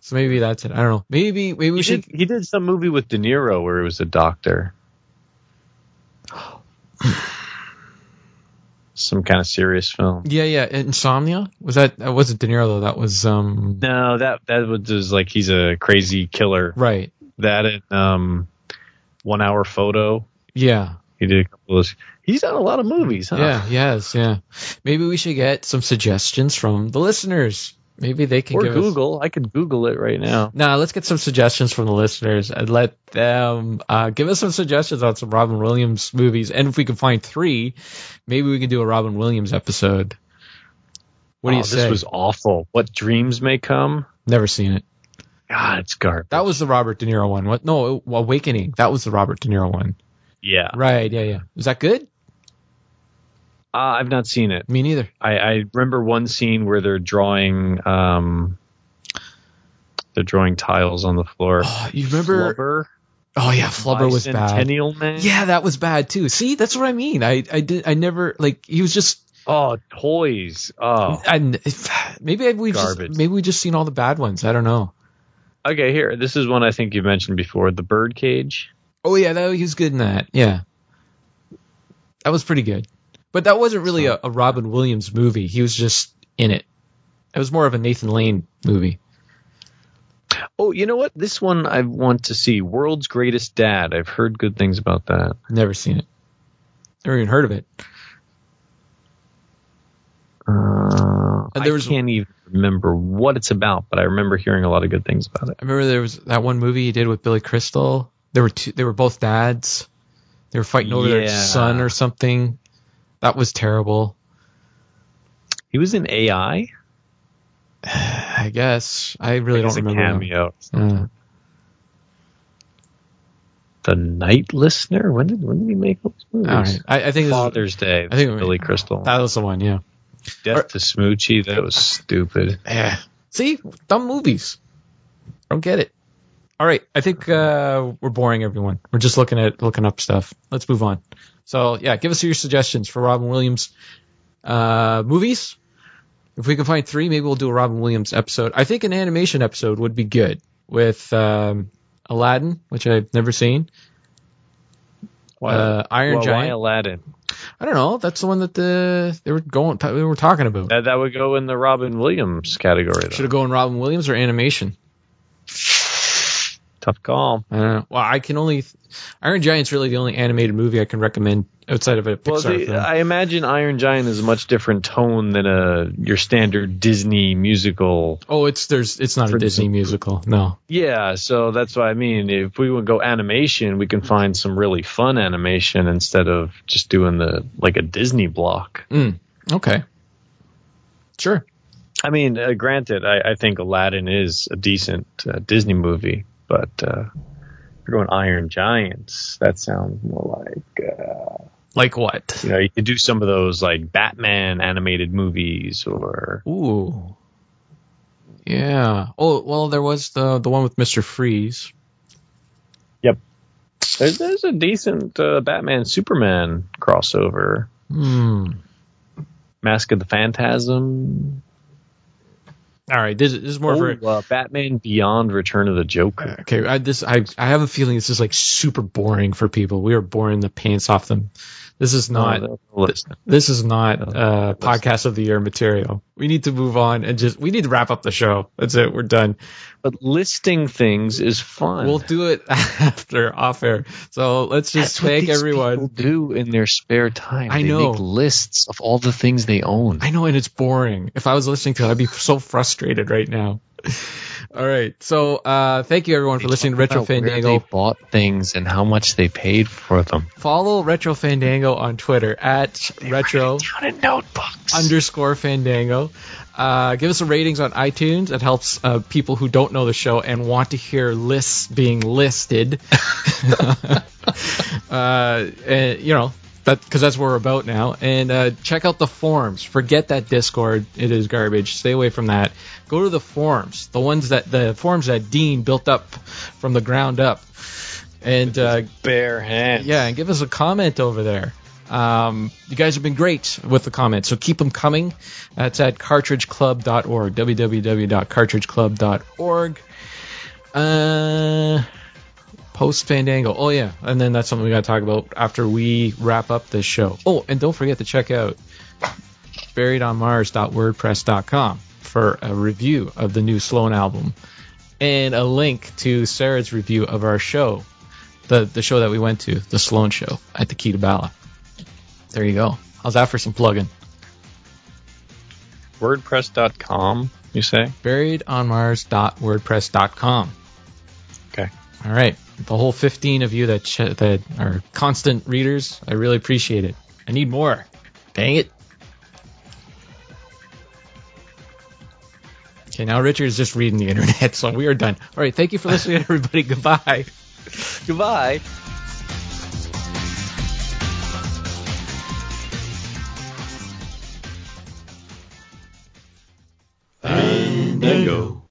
So maybe that's it. I don't know. Maybe maybe we He should. did, he did some movie with De Niro where he was a doctor. some kind of serious film. Yeah, yeah. Insomnia was that? That wasn't De Niro though. That was um. No, that that was just like he's a crazy killer. Right. That and um, One Hour Photo. Yeah. He did a couple of. He's done a lot of movies, huh? Yeah. Yes. Yeah. Maybe we should get some suggestions from the listeners. Maybe they can Or give us. Google. I could Google it right now. Nah, let's get some suggestions from the listeners and let them uh, give us some suggestions on some Robin Williams movies. And if we can find three, maybe we can do a Robin Williams episode. What do you say? This was awful. What dreams may come. Never seen it. God, it's garbage. That was the Robert De Niro one. What? No, Awakening. That was the Robert De Niro one. yeah. Right. Yeah. Yeah. Was that good? Uh, I've not seen it. Me neither. I, I remember one scene where they're drawing um they're drawing tiles on the floor. Oh, you remember? Flubber, Oh yeah, Flubber was bad. Bicentennial Man. Yeah, that was bad too. See, that's what I mean. I I did. I never like. He was just. Oh, toys. Oh. And maybe we've just maybe we just seen all the bad ones. I don't know. Okay, here. This is one I think you mentioned before. The Birdcage. Oh yeah, that he was good in that. Yeah, that was pretty good. But that wasn't really a, a Robin Williams movie. He was just in it. It was more of a Nathan Lane movie. Oh, you know what? This one I want to see. World's Greatest Dad. I've heard good things about that. Never seen it. Never even heard of it. Uh, And there I was- can't even remember what it's about, but I remember hearing a lot of good things about it. I remember there was that one movie he did with Billy Crystal They were two, they were both dads. They were fighting over their son or something. That was terrible. He was in AI. I guess I really Like, don't as a remember. Yeah. The Night Listener. When did when did he make those movies? Right. I, I think Father's Day. I think Billy Crystal. that was the one. Yeah. Death to Smoochy. That was stupid. Yeah. See, dumb movies. Don't get it. All right, I think uh, we're boring everyone. We're just looking at looking up stuff. Let's move on. So yeah, give us your suggestions for Robin Williams uh, movies. If we can find three, maybe we'll do a Robin Williams episode. I think an animation episode would be good with um, Aladdin, which I've never seen. Uh, Iron Why- Why Giant. Aladdin? I don't know. That's the one that the they were going. They were talking about. That that would go in the Robin Williams category. Should it go in Robin Williams or animation? Tough call. I. Well, I can only Iron Giant's really the only animated movie I can recommend outside of a Well, Pixar the, film. I imagine Iron Giant is a much different tone than a your standard Disney musical. oh, it's there's it's not a For Disney musical. No. Yeah, so that's what I mean. If we would go animation, we can find some really fun animation instead of just doing the like a Disney block. Mm, okay. Sure. I mean, uh, granted, I, I think Aladdin is a decent uh, Disney movie, but uh, if we're going Iron Giants. That sounds more like uh, Like what? you know you could do some of those like Batman animated movies or Ooh. Yeah. Oh well, there was the the one with Mister Freeze. Yep. There's, there's a decent uh, Batman Superman crossover. Hmm. Mask of the Phantasm. All right. This, this is more for Oh, uh, Batman Beyond Return of the Joker. Okay, I this I I have a feeling this is like super boring for people. We are boring the pants off them. This is not Oh, this is not uh podcast of the year material. We need to move on and just we need to wrap up the show. That's it. We're done. But listing things is fun. We'll do it after off air. So let's just That's what thank these everyone. people do in their spare time. I they know. make lists of all the things they own. I know, and it's boring. If I was listening to it, I'd be so frustrated right now. All right. So uh thank you everyone for They listening to Retro about where Fandango. They bought things and how much they paid for them. Follow Retro Fandango on Twitter at retro Down in notebooks. underscore Fandango. Uh, give us a ratings on iTunes. It helps uh, people who don't know the show and want to hear lists being listed. uh, and, you know, that because that's what we're about now. And uh, check out the forums. Forget that Discord; it is garbage. Stay away from that. Go to the forums, the ones that the forums that Dean built up from the ground up, and uh, bare hands. yeah, and give us a comment over there. Um, you guys have been great with the comments, so keep them coming. That's at cartridgeclub.org, www.cartridgeclub.org. Uh, post Fandango. Oh, yeah. And then that's something we got to talk about after we wrap up this show. Oh, and don't forget to check out buriedonmars.wordpress.com for a review of the new Sloan album and a link to Sarah's review of our show, the the show that we went to, the Sloan show at the Kee to Bala. There you go. How's that for some plugging? WordPress.com, you say? Buriedonmars.wordpress.com. Okay. All right, the whole 15 of you that ch- that are constant readers, I really appreciate it. I need more. Dang it. Okay, now Richard's just reading the internet, so we are done. All right, thank you for listening, everybody. Goodbye. Goodbye.